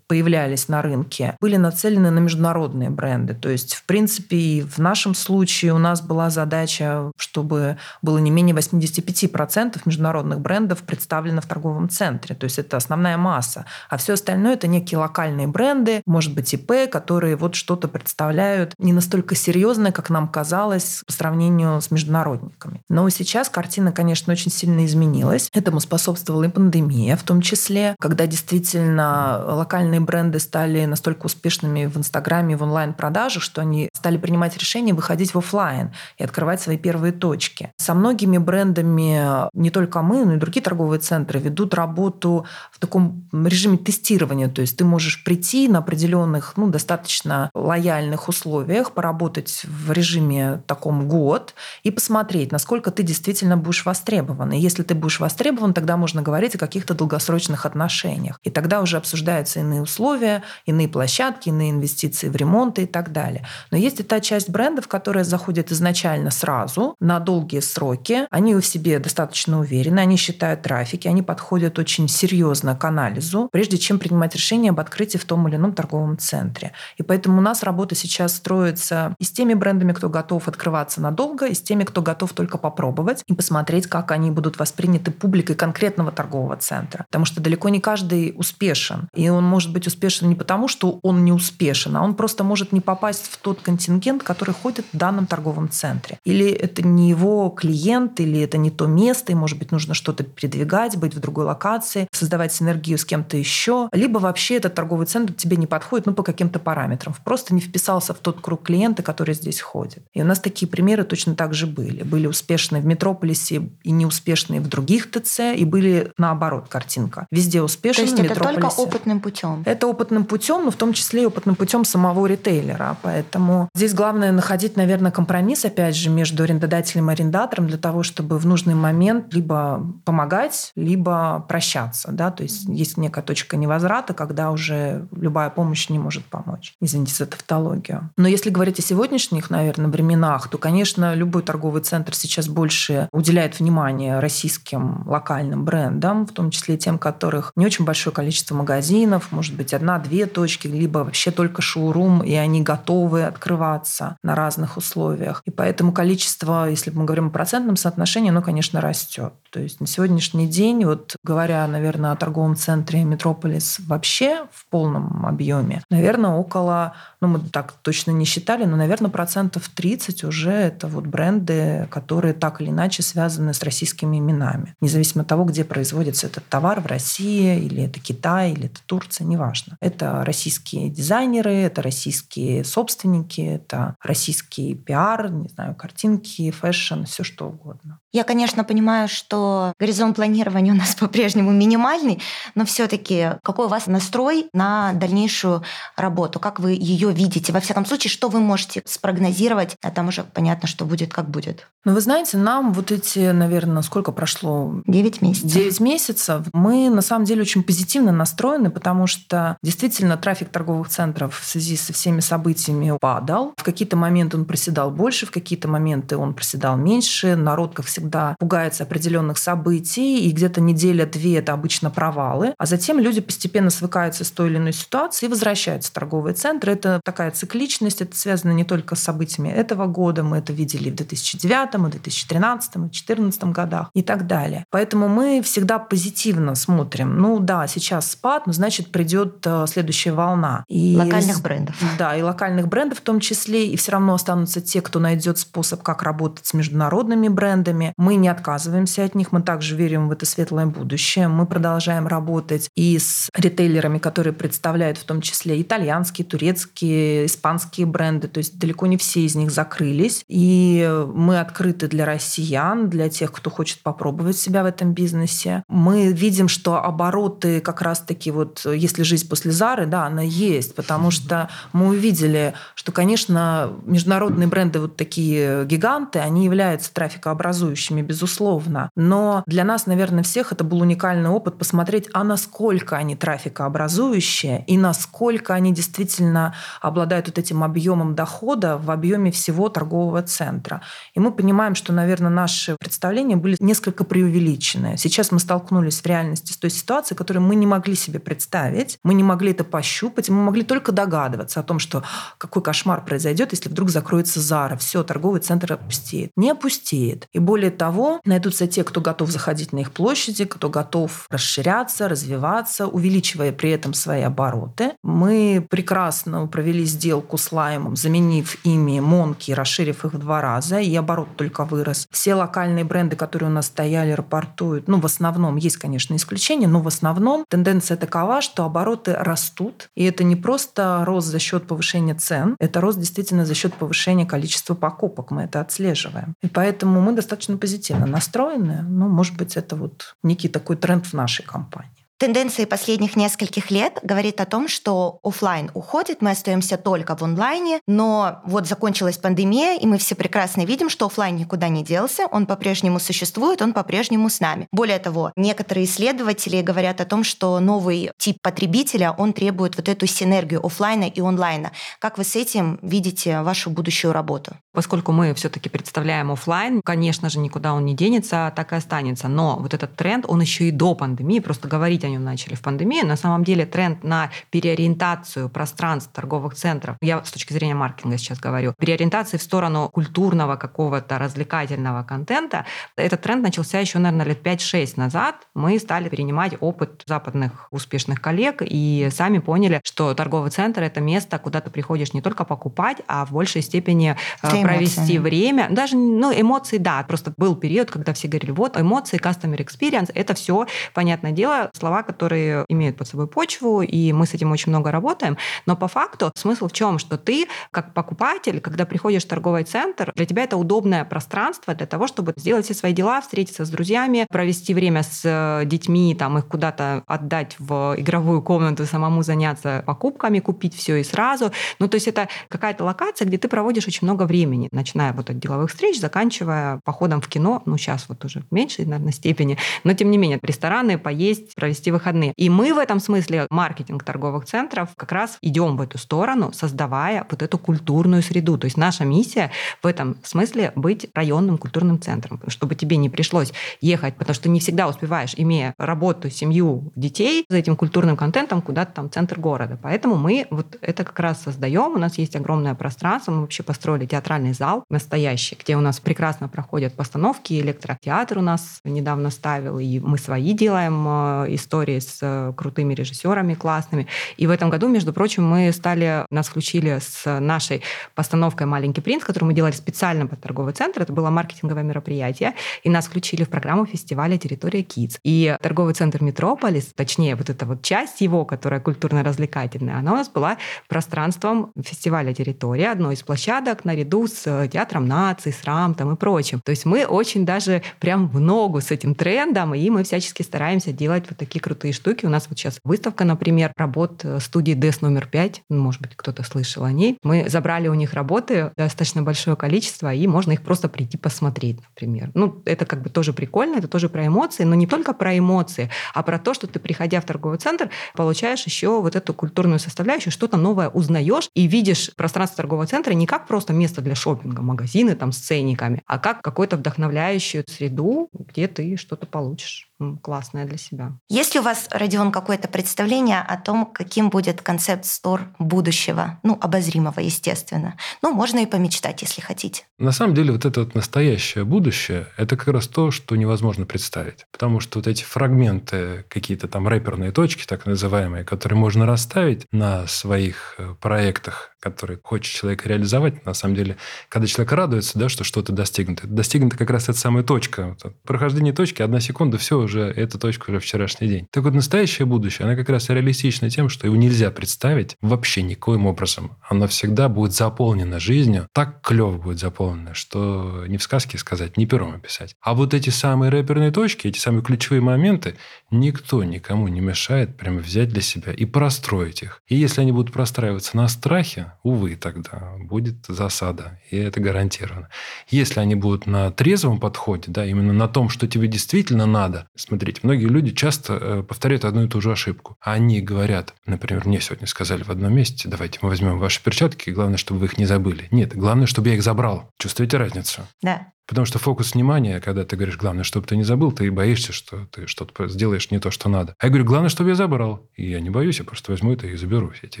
появлялись на рынке, были нацелены на международные бренды. То есть, в принципе, и в нашем случае у нас была задача, чтобы было не менее 85% международных брендов представлено в торговом центре. То есть это основная масса. А все остальное это некие локальные бренды, может быть, ИП, которые вот что-то представляют не настолько серьезно, как нам казалось по сравнению с международниками. Но сейчас картина, конечно, очень сильно изменилась. Этому способствовала и пандемия в том числе, когда действительно локальные международные бренды стали настолько успешными в Инстаграме, в онлайн-продажах, что они стали принимать решение выходить в офлайн и открывать свои первые точки. Со многими брендами не только мы, но и другие торговые центры ведут работу в таком режиме тестирования. То есть ты можешь прийти на определенных, ну, достаточно лояльных условиях, поработать в режиме таком год и посмотреть, насколько ты действительно будешь востребован. И если ты будешь востребован, тогда можно говорить о каких-то долгосрочных отношениях. И тогда уже обсуждаются иные условия, иные площадки, иные инвестиции в ремонт и так далее. Но есть и та часть брендов, которая заходит изначально сразу, на долгие сроки. Они в себе достаточно уверены, они считают трафики, они подходят очень серьезно к анализу, прежде чем принимать решение об открытии в том или ином торговом центре. И поэтому у нас работа сейчас строится и с теми брендами, кто готов открываться надолго, и с теми, кто готов только попробовать и посмотреть, как они будут восприняты публикой конкретного торгового центра. Потому что далеко не каждый успешен. И он может быть успешен не потому, что он не успешен, а он просто может не попасть в тот контингент, который ходит в данном торговом центре. Или это не его клиент, или это не то место, и, может быть, нужно что-то передвигать, быть в другой локации, создавать синергию с кем-то еще. Либо вообще этот торговый центр тебе не подходит ну, по каким-то параметрам. Просто не вписался в тот круг клиента, который здесь ходит. И у нас такие примеры точно так же были. Были успешные в Метрополисе и неуспешные в других ТЦ, и были наоборот картинка. Везде успешно, То есть в это только Метрополисе. опытным путем? Это опытным путем, но в том числе и опытным путем самого ритейлера. Поэтому здесь главное находить, наверное, компромисс, опять же, между арендодателем и арендатором для того, чтобы в нужный момент либо помогать, либо прощаться. Да? То есть есть некая точка невозврата, когда уже любая помощь не может помочь. Извините за тавтологию. Но если говорить о сегодняшних, наверное, временах, то, конечно, любой торговый центр сейчас больше уделяет внимание российским локальным брендам, в том числе тем, которых не очень большое количество магазинов, может быть, одна-две точки, либо вообще только шоурум, и они готовы открываться на разных условиях. И поэтому количество, если мы говорим о процентном соотношении, оно, конечно, растет. То есть на сегодняшний день, вот говоря, наверное, о торговом центре Метрополис вообще в полном объеме, наверное, около, ну мы так точно не считали, но, наверное, процентов 30 уже это вот бренды, которые так или иначе связаны с российскими именами. Независимо от того, где производится этот товар, в России, или это Китай, или это Турция, неважно. Это российские дизайнеры, это российские собственники, это российский пиар, не знаю, картинки, фэшн, все что угодно. Я, конечно, понимаю, что горизонт планирования у нас по-прежнему минимальный, но все-таки какой у вас настрой на дальнейшую работу? Как вы ее видите? Во всяком случае, что вы можете спрогнозировать? А там уже понятно, что будет, как будет. Ну, вы знаете, нам вот эти, наверное, сколько прошло? Девять месяцев. Девять месяцев. Мы, на самом деле, очень позитивно настроены, потому что действительно трафик торговых центров в связи со всеми событиями падал. В какие-то моменты он проседал больше, в какие-то моменты он проседал меньше. Народ, как всегда, пугается определенных событий, и где-то неделя-две это обычно провалы. А затем люди постепенно свыкаются с той или иной ситуацией и возвращаются в торговые центры. Это такая цикличность, это связано не только с событиями этого года, мы это видели в 2009, и 2013, и 2014 годах и так далее. Поэтому мы всегда позитивно смотрим. Ну да, сейчас спад, но значит придет э, следующая волна. И локальных брендов. Да, и локальных брендов в том числе. И все равно останутся те, кто найдет способ, как работать с международными брендами. Мы не отказываемся от них, мы также верим в это светлое будущее. Мы продолжаем работать и с ритейлерами, которые представляют в том числе итальянские, турецкие, испанские бренды. То есть далеко не все из них закрылись. И мы открыты для россиян, для тех, кто хочет попробовать себя в этом бизнесе. Мы видим, что обороты как раз-таки вот, если жизнь после Зары, да, она есть, потому что мы увидели, что, конечно, международные бренды вот такие гиганты, они являются трафикообразующими, безусловно. Но для нас, наверное, всех это был уникальный опыт посмотреть, а насколько они трафикообразующие и насколько они действительно обладают вот этим объемом дохода в объеме всего торгового центра. И мы понимаем, что, наверное, наши представления были несколько преувеличены. Сейчас мы столкнулись в реальности с той ситуацией, которую мы не могли себе представить, мы не могли это пощупать, мы могли только догадываться о том, что какой кошмар произойдет, если вдруг закроется Зара, все, торговый центр опустеет. Не опустеет. И более более того, найдутся те, кто готов заходить на их площади, кто готов расширяться, развиваться, увеличивая при этом свои обороты. Мы прекрасно провели сделку с Лаймом, заменив ими Монки, расширив их в два раза, и оборот только вырос. Все локальные бренды, которые у нас стояли, рапортуют, ну, в основном, есть, конечно, исключения, но в основном тенденция такова, что обороты растут, и это не просто рост за счет повышения цен, это рост действительно за счет повышения количества покупок. Мы это отслеживаем. И поэтому мы достаточно позитивно настроены. Ну, может быть, это вот некий такой тренд в нашей компании. Тенденции последних нескольких лет говорит о том, что офлайн уходит, мы остаемся только в онлайне, но вот закончилась пандемия, и мы все прекрасно видим, что офлайн никуда не делся, он по-прежнему существует, он по-прежнему с нами. Более того, некоторые исследователи говорят о том, что новый тип потребителя, он требует вот эту синергию офлайна и онлайна. Как вы с этим видите вашу будущую работу? Поскольку мы все-таки представляем офлайн, конечно же, никуда он не денется, так и останется. Но вот этот тренд, он еще и до пандемии, просто говорить о нем начали в пандемии. На самом деле тренд на переориентацию пространств торговых центров, я с точки зрения маркетинга сейчас говорю, переориентации в сторону культурного какого-то развлекательного контента, этот тренд начался еще, наверное, лет 5-6 назад. Мы стали перенимать опыт западных успешных коллег и сами поняли, что торговый центр — это место, куда ты приходишь не только покупать, а в большей степени э, провести время. Даже ну, эмоции, да, просто был период, когда все говорили, вот эмоции, customer experience, это все, понятное дело, слова слова, которые имеют под собой почву, и мы с этим очень много работаем. Но по факту смысл в чем? Что ты, как покупатель, когда приходишь в торговый центр, для тебя это удобное пространство для того, чтобы сделать все свои дела, встретиться с друзьями, провести время с э, детьми, там, их куда-то отдать в игровую комнату, самому заняться покупками, купить все и сразу. Ну, то есть это какая-то локация, где ты проводишь очень много времени, начиная вот от деловых встреч, заканчивая походом в кино, ну, сейчас вот уже в меньшей, наверное, степени, но тем не менее, рестораны, поесть, провести провести выходные. И мы в этом смысле, маркетинг торговых центров, как раз идем в эту сторону, создавая вот эту культурную среду. То есть наша миссия в этом смысле быть районным культурным центром, чтобы тебе не пришлось ехать, потому что не всегда успеваешь, имея работу, семью, детей, за этим культурным контентом куда-то там центр города. Поэтому мы вот это как раз создаем. У нас есть огромное пространство. Мы вообще построили театральный зал настоящий, где у нас прекрасно проходят постановки. Электротеатр у нас недавно ставил, и мы свои делаем э, истории истории с э, крутыми режиссерами классными. И в этом году, между прочим, мы стали, нас включили с нашей постановкой «Маленький принц», которую мы делали специально под торговый центр. Это было маркетинговое мероприятие. И нас включили в программу фестиваля «Территория Kids». И торговый центр «Метрополис», точнее, вот эта вот часть его, которая культурно-развлекательная, она у нас была пространством фестиваля «Территория», одной из площадок наряду с э, Театром наций, с РАМТом и прочим. То есть мы очень даже прям в ногу с этим трендом, и мы всячески стараемся делать вот такие крутые штуки. У нас вот сейчас выставка, например, работ э, студии DES номер 5. Ну, может быть, кто-то слышал о ней. Мы забрали у них работы достаточно большое количество, и можно их просто прийти посмотреть, например. Ну, это как бы тоже прикольно, это тоже про эмоции, но не только про эмоции, а про то, что ты, приходя в торговый центр, получаешь еще вот эту культурную составляющую, что-то новое узнаешь и видишь пространство торгового центра не как просто место для шопинга, магазины там с ценниками, а как какую-то вдохновляющую среду, где ты что-то получишь классное для себя. Есть ли у вас, Родион, какое-то представление о том, каким будет концепт стор будущего? Ну, обозримого, естественно. Ну, можно и помечтать, если хотите. На самом деле, вот это вот настоящее будущее, это как раз то, что невозможно представить. Потому что вот эти фрагменты, какие-то там рэперные точки, так называемые, которые можно расставить на своих э, проектах, которые хочет человек реализовать, на самом деле, когда человек радуется, да, что что-то достигнуто, достигнута как раз эта самая точка. Вот, прохождение точки, одна секунда, все, уже эта точка уже вчерашний день. Так вот, настоящее будущее, она как раз реалистична тем, что его нельзя представить вообще никоим образом. Оно всегда будет заполнено жизнью, так клево будет заполнено, что не в сказке сказать, не пером описать. А вот эти самые рэперные точки, эти самые ключевые моменты, никто никому не мешает прямо взять для себя и простроить их. И если они будут простраиваться на страхе, увы, тогда будет засада, и это гарантированно. Если они будут на трезвом подходе, да, именно на том, что тебе действительно надо, смотрите, многие люди часто э, повторяют одну и ту же ошибку. Они говорят, например, мне сегодня сказали в одном месте, давайте мы возьмем ваши перчатки, главное, чтобы вы их не забыли. Нет, главное, чтобы я их забрал. Чувствуете разницу? Да. Потому что фокус внимания, когда ты говоришь, главное, чтобы ты не забыл, ты боишься, что ты что-то сделаешь не то, что надо. А я говорю, главное, чтобы я забрал. И я не боюсь, я просто возьму это и заберу все эти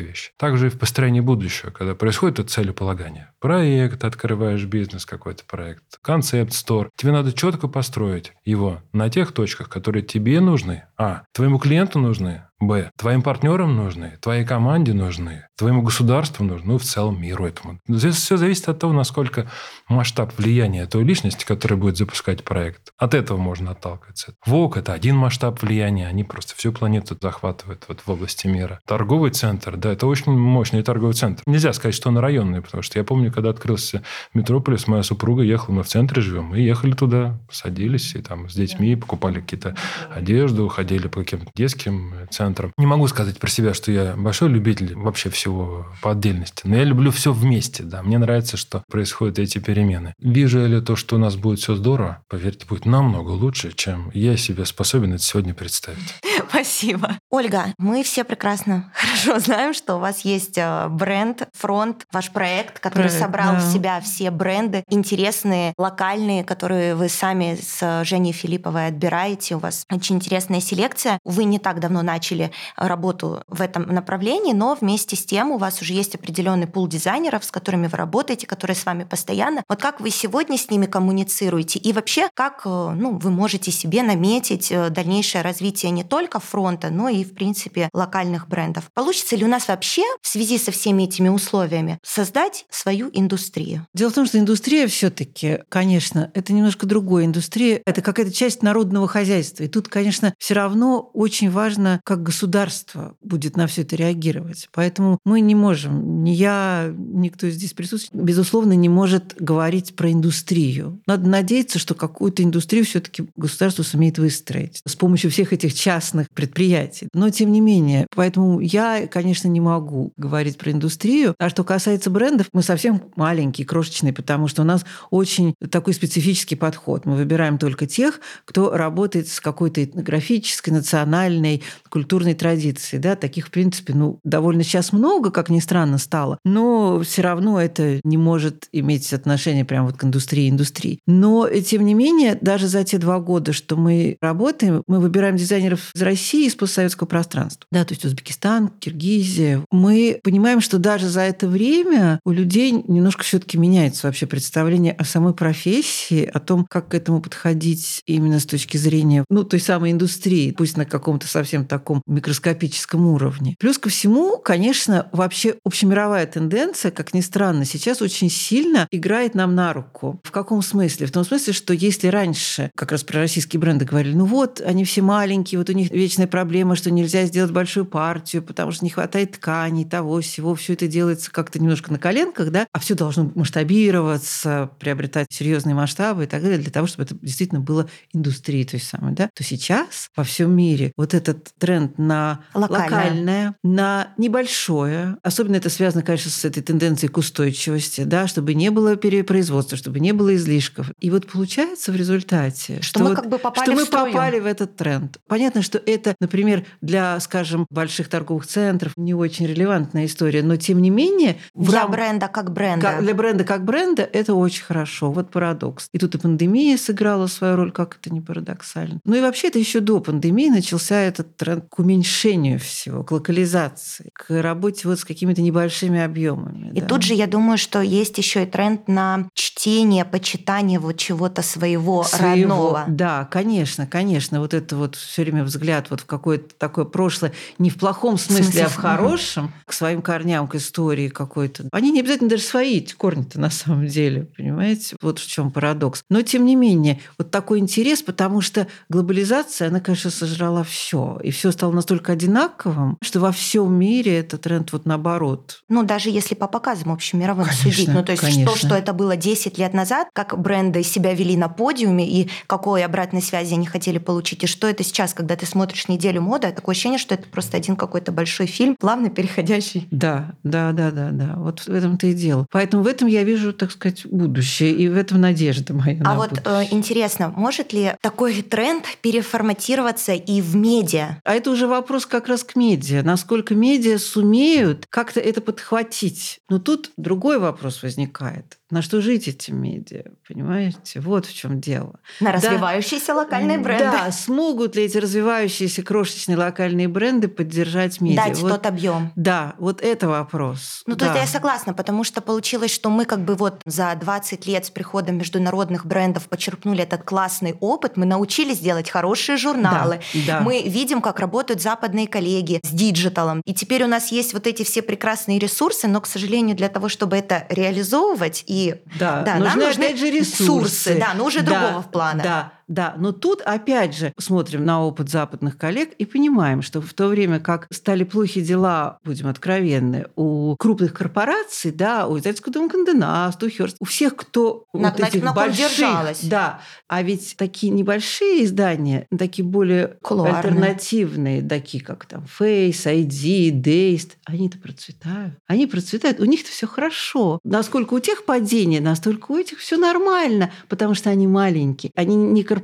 вещи. Также и в построении будущего, когда происходит это целеполагание. Проект, открываешь бизнес, какой-то проект, концепт, стор. Тебе надо четко построить его на тех точках, которые тебе нужны, а, твоему клиенту нужны, Б. Твоим партнерам нужны, твоей команде нужны, твоему государству нужны, ну, в целом миру этому. Здесь все зависит от того, насколько масштаб влияния той личности, которая будет запускать проект. От этого можно отталкиваться. ВОК – это один масштаб влияния, они просто всю планету захватывают вот в области мира. Торговый центр, да, это очень мощный торговый центр. Нельзя сказать, что он районный, потому что я помню, когда открылся Метрополис, моя супруга ехала, мы в центре живем, мы ехали туда, садились и там с детьми покупали какие-то одежду, ходили по каким-то детским центрам, центром. Не могу сказать про себя, что я большой любитель вообще всего по отдельности, но я люблю все вместе, да. Мне нравится, что происходят эти перемены. Вижу ли то, что у нас будет все здорово, поверьте, будет намного лучше, чем я себе способен это сегодня представить. Спасибо. Ольга, мы все прекрасно хорошо знаем, что у вас есть э, бренд, фронт, ваш проект, который проект, собрал да. в себя все бренды интересные, локальные, которые вы сами с Женей Филипповой отбираете. У вас очень интересная селекция. Вы не так давно начали начали работу в этом направлении, но вместе с тем у вас уже есть определенный пул дизайнеров, с которыми вы работаете, которые с вами постоянно. Вот как вы сегодня с ними коммуницируете? И вообще, как э, ну, вы можете себе наметить э, дальнейшее развитие не только фронта, но и, в принципе, локальных брендов? Получится ли у нас вообще в связи со всеми этими условиями создать свою индустрию? Дело в том, что индустрия все-таки, конечно, это немножко другая индустрия, это какая-то часть народного хозяйства. И тут, конечно, все равно очень важно, как государство будет на все это реагировать. Поэтому мы не можем, ни я, никто здесь присутствует, безусловно, не может говорить про индустрию. Надо надеяться, что какую-то индустрию все-таки государство сумеет выстроить с помощью всех этих частных предприятий. Но тем не менее, поэтому я, конечно, не могу говорить про индустрию. А что касается брендов, мы совсем маленькие, крошечные, потому что у нас очень такой специфический подход. Мы выбираем только тех, кто работает с какой-то этнографической, национальной, культурной культурной традиции. Да? Таких, в принципе, ну, довольно сейчас много, как ни странно, стало. Но все равно это не может иметь отношение прямо вот к индустрии индустрии. Но, тем не менее, даже за те два года, что мы работаем, мы выбираем дизайнеров из России, из постсоветского пространства. Да, то есть Узбекистан, Киргизия. Мы понимаем, что даже за это время у людей немножко все таки меняется вообще представление о самой профессии, о том, как к этому подходить именно с точки зрения ну, той самой индустрии, пусть на каком-то совсем таком микроскопическом уровне. Плюс ко всему, конечно, вообще общемировая тенденция, как ни странно, сейчас очень сильно играет нам на руку. В каком смысле? В том смысле, что если раньше, как раз про российские бренды говорили, ну вот, они все маленькие, вот у них вечная проблема, что нельзя сделать большую партию, потому что не хватает тканей, того, всего, все это делается как-то немножко на коленках, да, а все должно масштабироваться, приобретать серьезные масштабы и так далее, для того, чтобы это действительно было индустрией той самой, да, то сейчас во всем мире вот этот тренд на локальное. локальное, на небольшое. Особенно это связано, конечно, с этой тенденцией к устойчивости, да, чтобы не было перепроизводства, чтобы не было излишков. И вот получается в результате, что, что мы вот, как бы попали что в мы струю. попали в этот тренд. Понятно, что это, например, для, скажем, больших торговых центров не очень релевантная история, но тем не менее... Для рам... бренда как бренда. Как, для бренда как бренда это очень хорошо. Вот парадокс. И тут и пандемия сыграла свою роль, как это не парадоксально. Ну и вообще это еще до пандемии начался этот тренд к уменьшению всего, к локализации, к работе вот с какими-то небольшими объемами. И да. тут же я думаю, что есть еще и тренд на чтение, почитание вот чего-то своего, своего родного. Да, конечно, конечно. Вот это вот все время взгляд вот в какое-то такое прошлое, не в плохом смысле, в смысле? а в хорошем, к своим корням, к истории какой-то. Они не обязательно даже свои корни-то на самом деле, понимаете? Вот в чем парадокс. Но тем не менее, вот такой интерес, потому что глобализация, она, конечно, сожрала все. И все стало настолько одинаковым, что во всем мире этот тренд вот наоборот. Ну, даже если по показам общемировым конечно, судить. Ну, то есть конечно. то, что это было 10 лет назад, как бренды себя вели на подиуме и какой обратной связи они хотели получить, и что это сейчас, когда ты смотришь неделю моды, такое ощущение, что это просто один какой-то большой фильм, плавно переходящий. Да, да, да, да, да. Вот в этом-то и дело. Поэтому в этом я вижу, так сказать, будущее, и в этом надежда моя. А вот э, интересно, может ли такой тренд переформатироваться и в медиа? А это уже вопрос как раз к медиа. Насколько медиа сумеют как-то это подхватить. Но тут другой вопрос возникает. На что жить этим медиа, понимаете? Вот в чем дело. На развивающиеся да, локальные бренды. Да, смогут ли эти развивающиеся крошечные локальные бренды поддержать медиа? Дать вот, тот объем. Да, вот это вопрос. Ну, да. то есть я согласна, потому что получилось, что мы как бы вот за 20 лет с приходом международных брендов почерпнули этот классный опыт, мы научились делать хорошие журналы, да, да. мы видим, как работают западные коллеги с диджиталом, и теперь у нас есть вот эти все прекрасные ресурсы, но, к сожалению, для того, чтобы это реализовывать и да, да нужны, нам нужны опять же ресурсы, да, но уже да, другого плана. Да, да, но тут опять же смотрим на опыт западных коллег и понимаем, что в то время как стали плохи дела, будем откровенны, у крупных корпораций, да, у издательского дома Канденаст, у Хёрст, у всех, кто Надо вот этих на больших, держалась. да, а ведь такие небольшие издания, такие более Кулуарные. альтернативные, такие как там Face, ID, Dazed, они-то процветают. Они процветают, у них-то все хорошо. Насколько у тех падение, настолько у этих все нормально, потому что они маленькие, они не корпорации.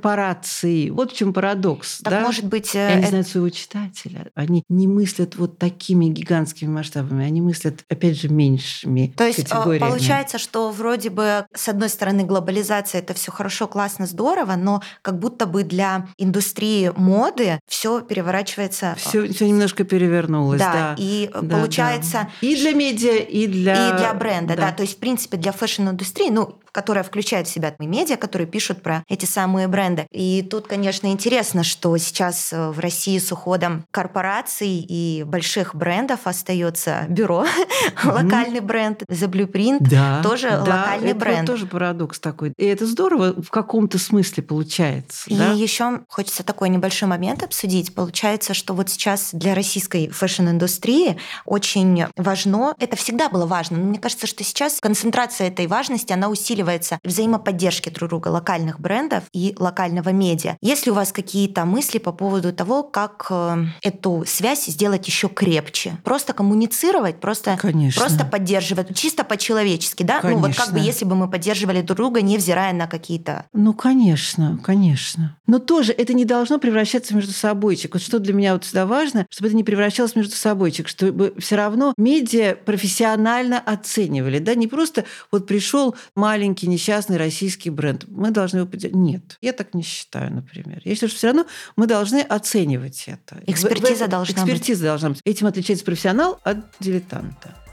Вот в чем парадокс. Так да? может быть... И они э, знают своего читателя. Они не мыслят вот такими гигантскими масштабами. Они мыслят, опять же, меньшими То есть э, категориями. получается, что вроде бы, с одной стороны, глобализация это все хорошо, классно, здорово, но как будто бы для индустрии моды все переворачивается. Все, все немножко перевернулось, да. Да, и Да, получается... да. И для медиа, и для... И для бренда, да. То есть, в принципе, для фэшн-индустрии, ну, которая включает в себя и медиа, которые пишут про эти самые бренды. И тут, конечно, интересно, что сейчас э, в России с уходом корпораций и больших брендов остается бюро, локальный бренд The Blueprint, Да, тоже да, локальный это бренд. тоже парадокс такой. И это здорово в каком-то смысле получается. И да? еще хочется такой небольшой момент обсудить. Получается, что вот сейчас для российской фэшн-индустрии очень важно, это всегда было важно, но мне кажется, что сейчас концентрация этой важности, она усиливается взаимоподдержки друг друга локальных брендов и локального медиа. Если у вас какие-то мысли по поводу того, как э, эту связь сделать еще крепче? Просто коммуницировать, просто, Конечно. просто поддерживать, чисто по-человечески, да? Ну вот как бы Конечно. если бы мы поддерживали друг друга, невзирая на какие-то Ну, конечно, конечно. Но тоже это не должно превращаться между собойчик. Вот что для меня вот всегда важно, чтобы это не превращалось между собойчик, чтобы все равно медиа профессионально оценивали, да, не просто вот пришел маленький несчастный российский бренд, мы должны его поддержать. Нет, я так не считаю, например. Я считаю, что все равно мы должны оценивать это. Экспертиза должна быть. Экспертиза должна быть. Этим отличается профессионал от дилетанта.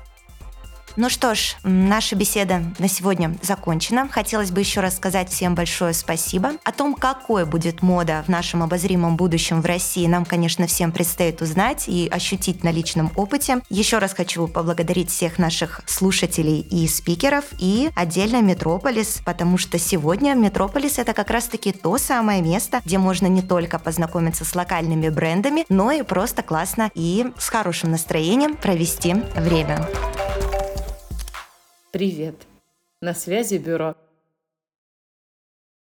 Ну что ж, наша беседа на сегодня закончена. Хотелось бы еще раз сказать всем большое спасибо. О том, какой будет мода в нашем обозримом будущем в России, нам, конечно, всем предстоит узнать и ощутить на личном опыте. Еще раз хочу поблагодарить всех наших слушателей и спикеров, и отдельно Метрополис, потому что сегодня Метрополис — это как раз-таки то самое место, где можно не только познакомиться с локальными брендами, но и просто классно и с хорошим настроением провести время. Привет. На связи бюро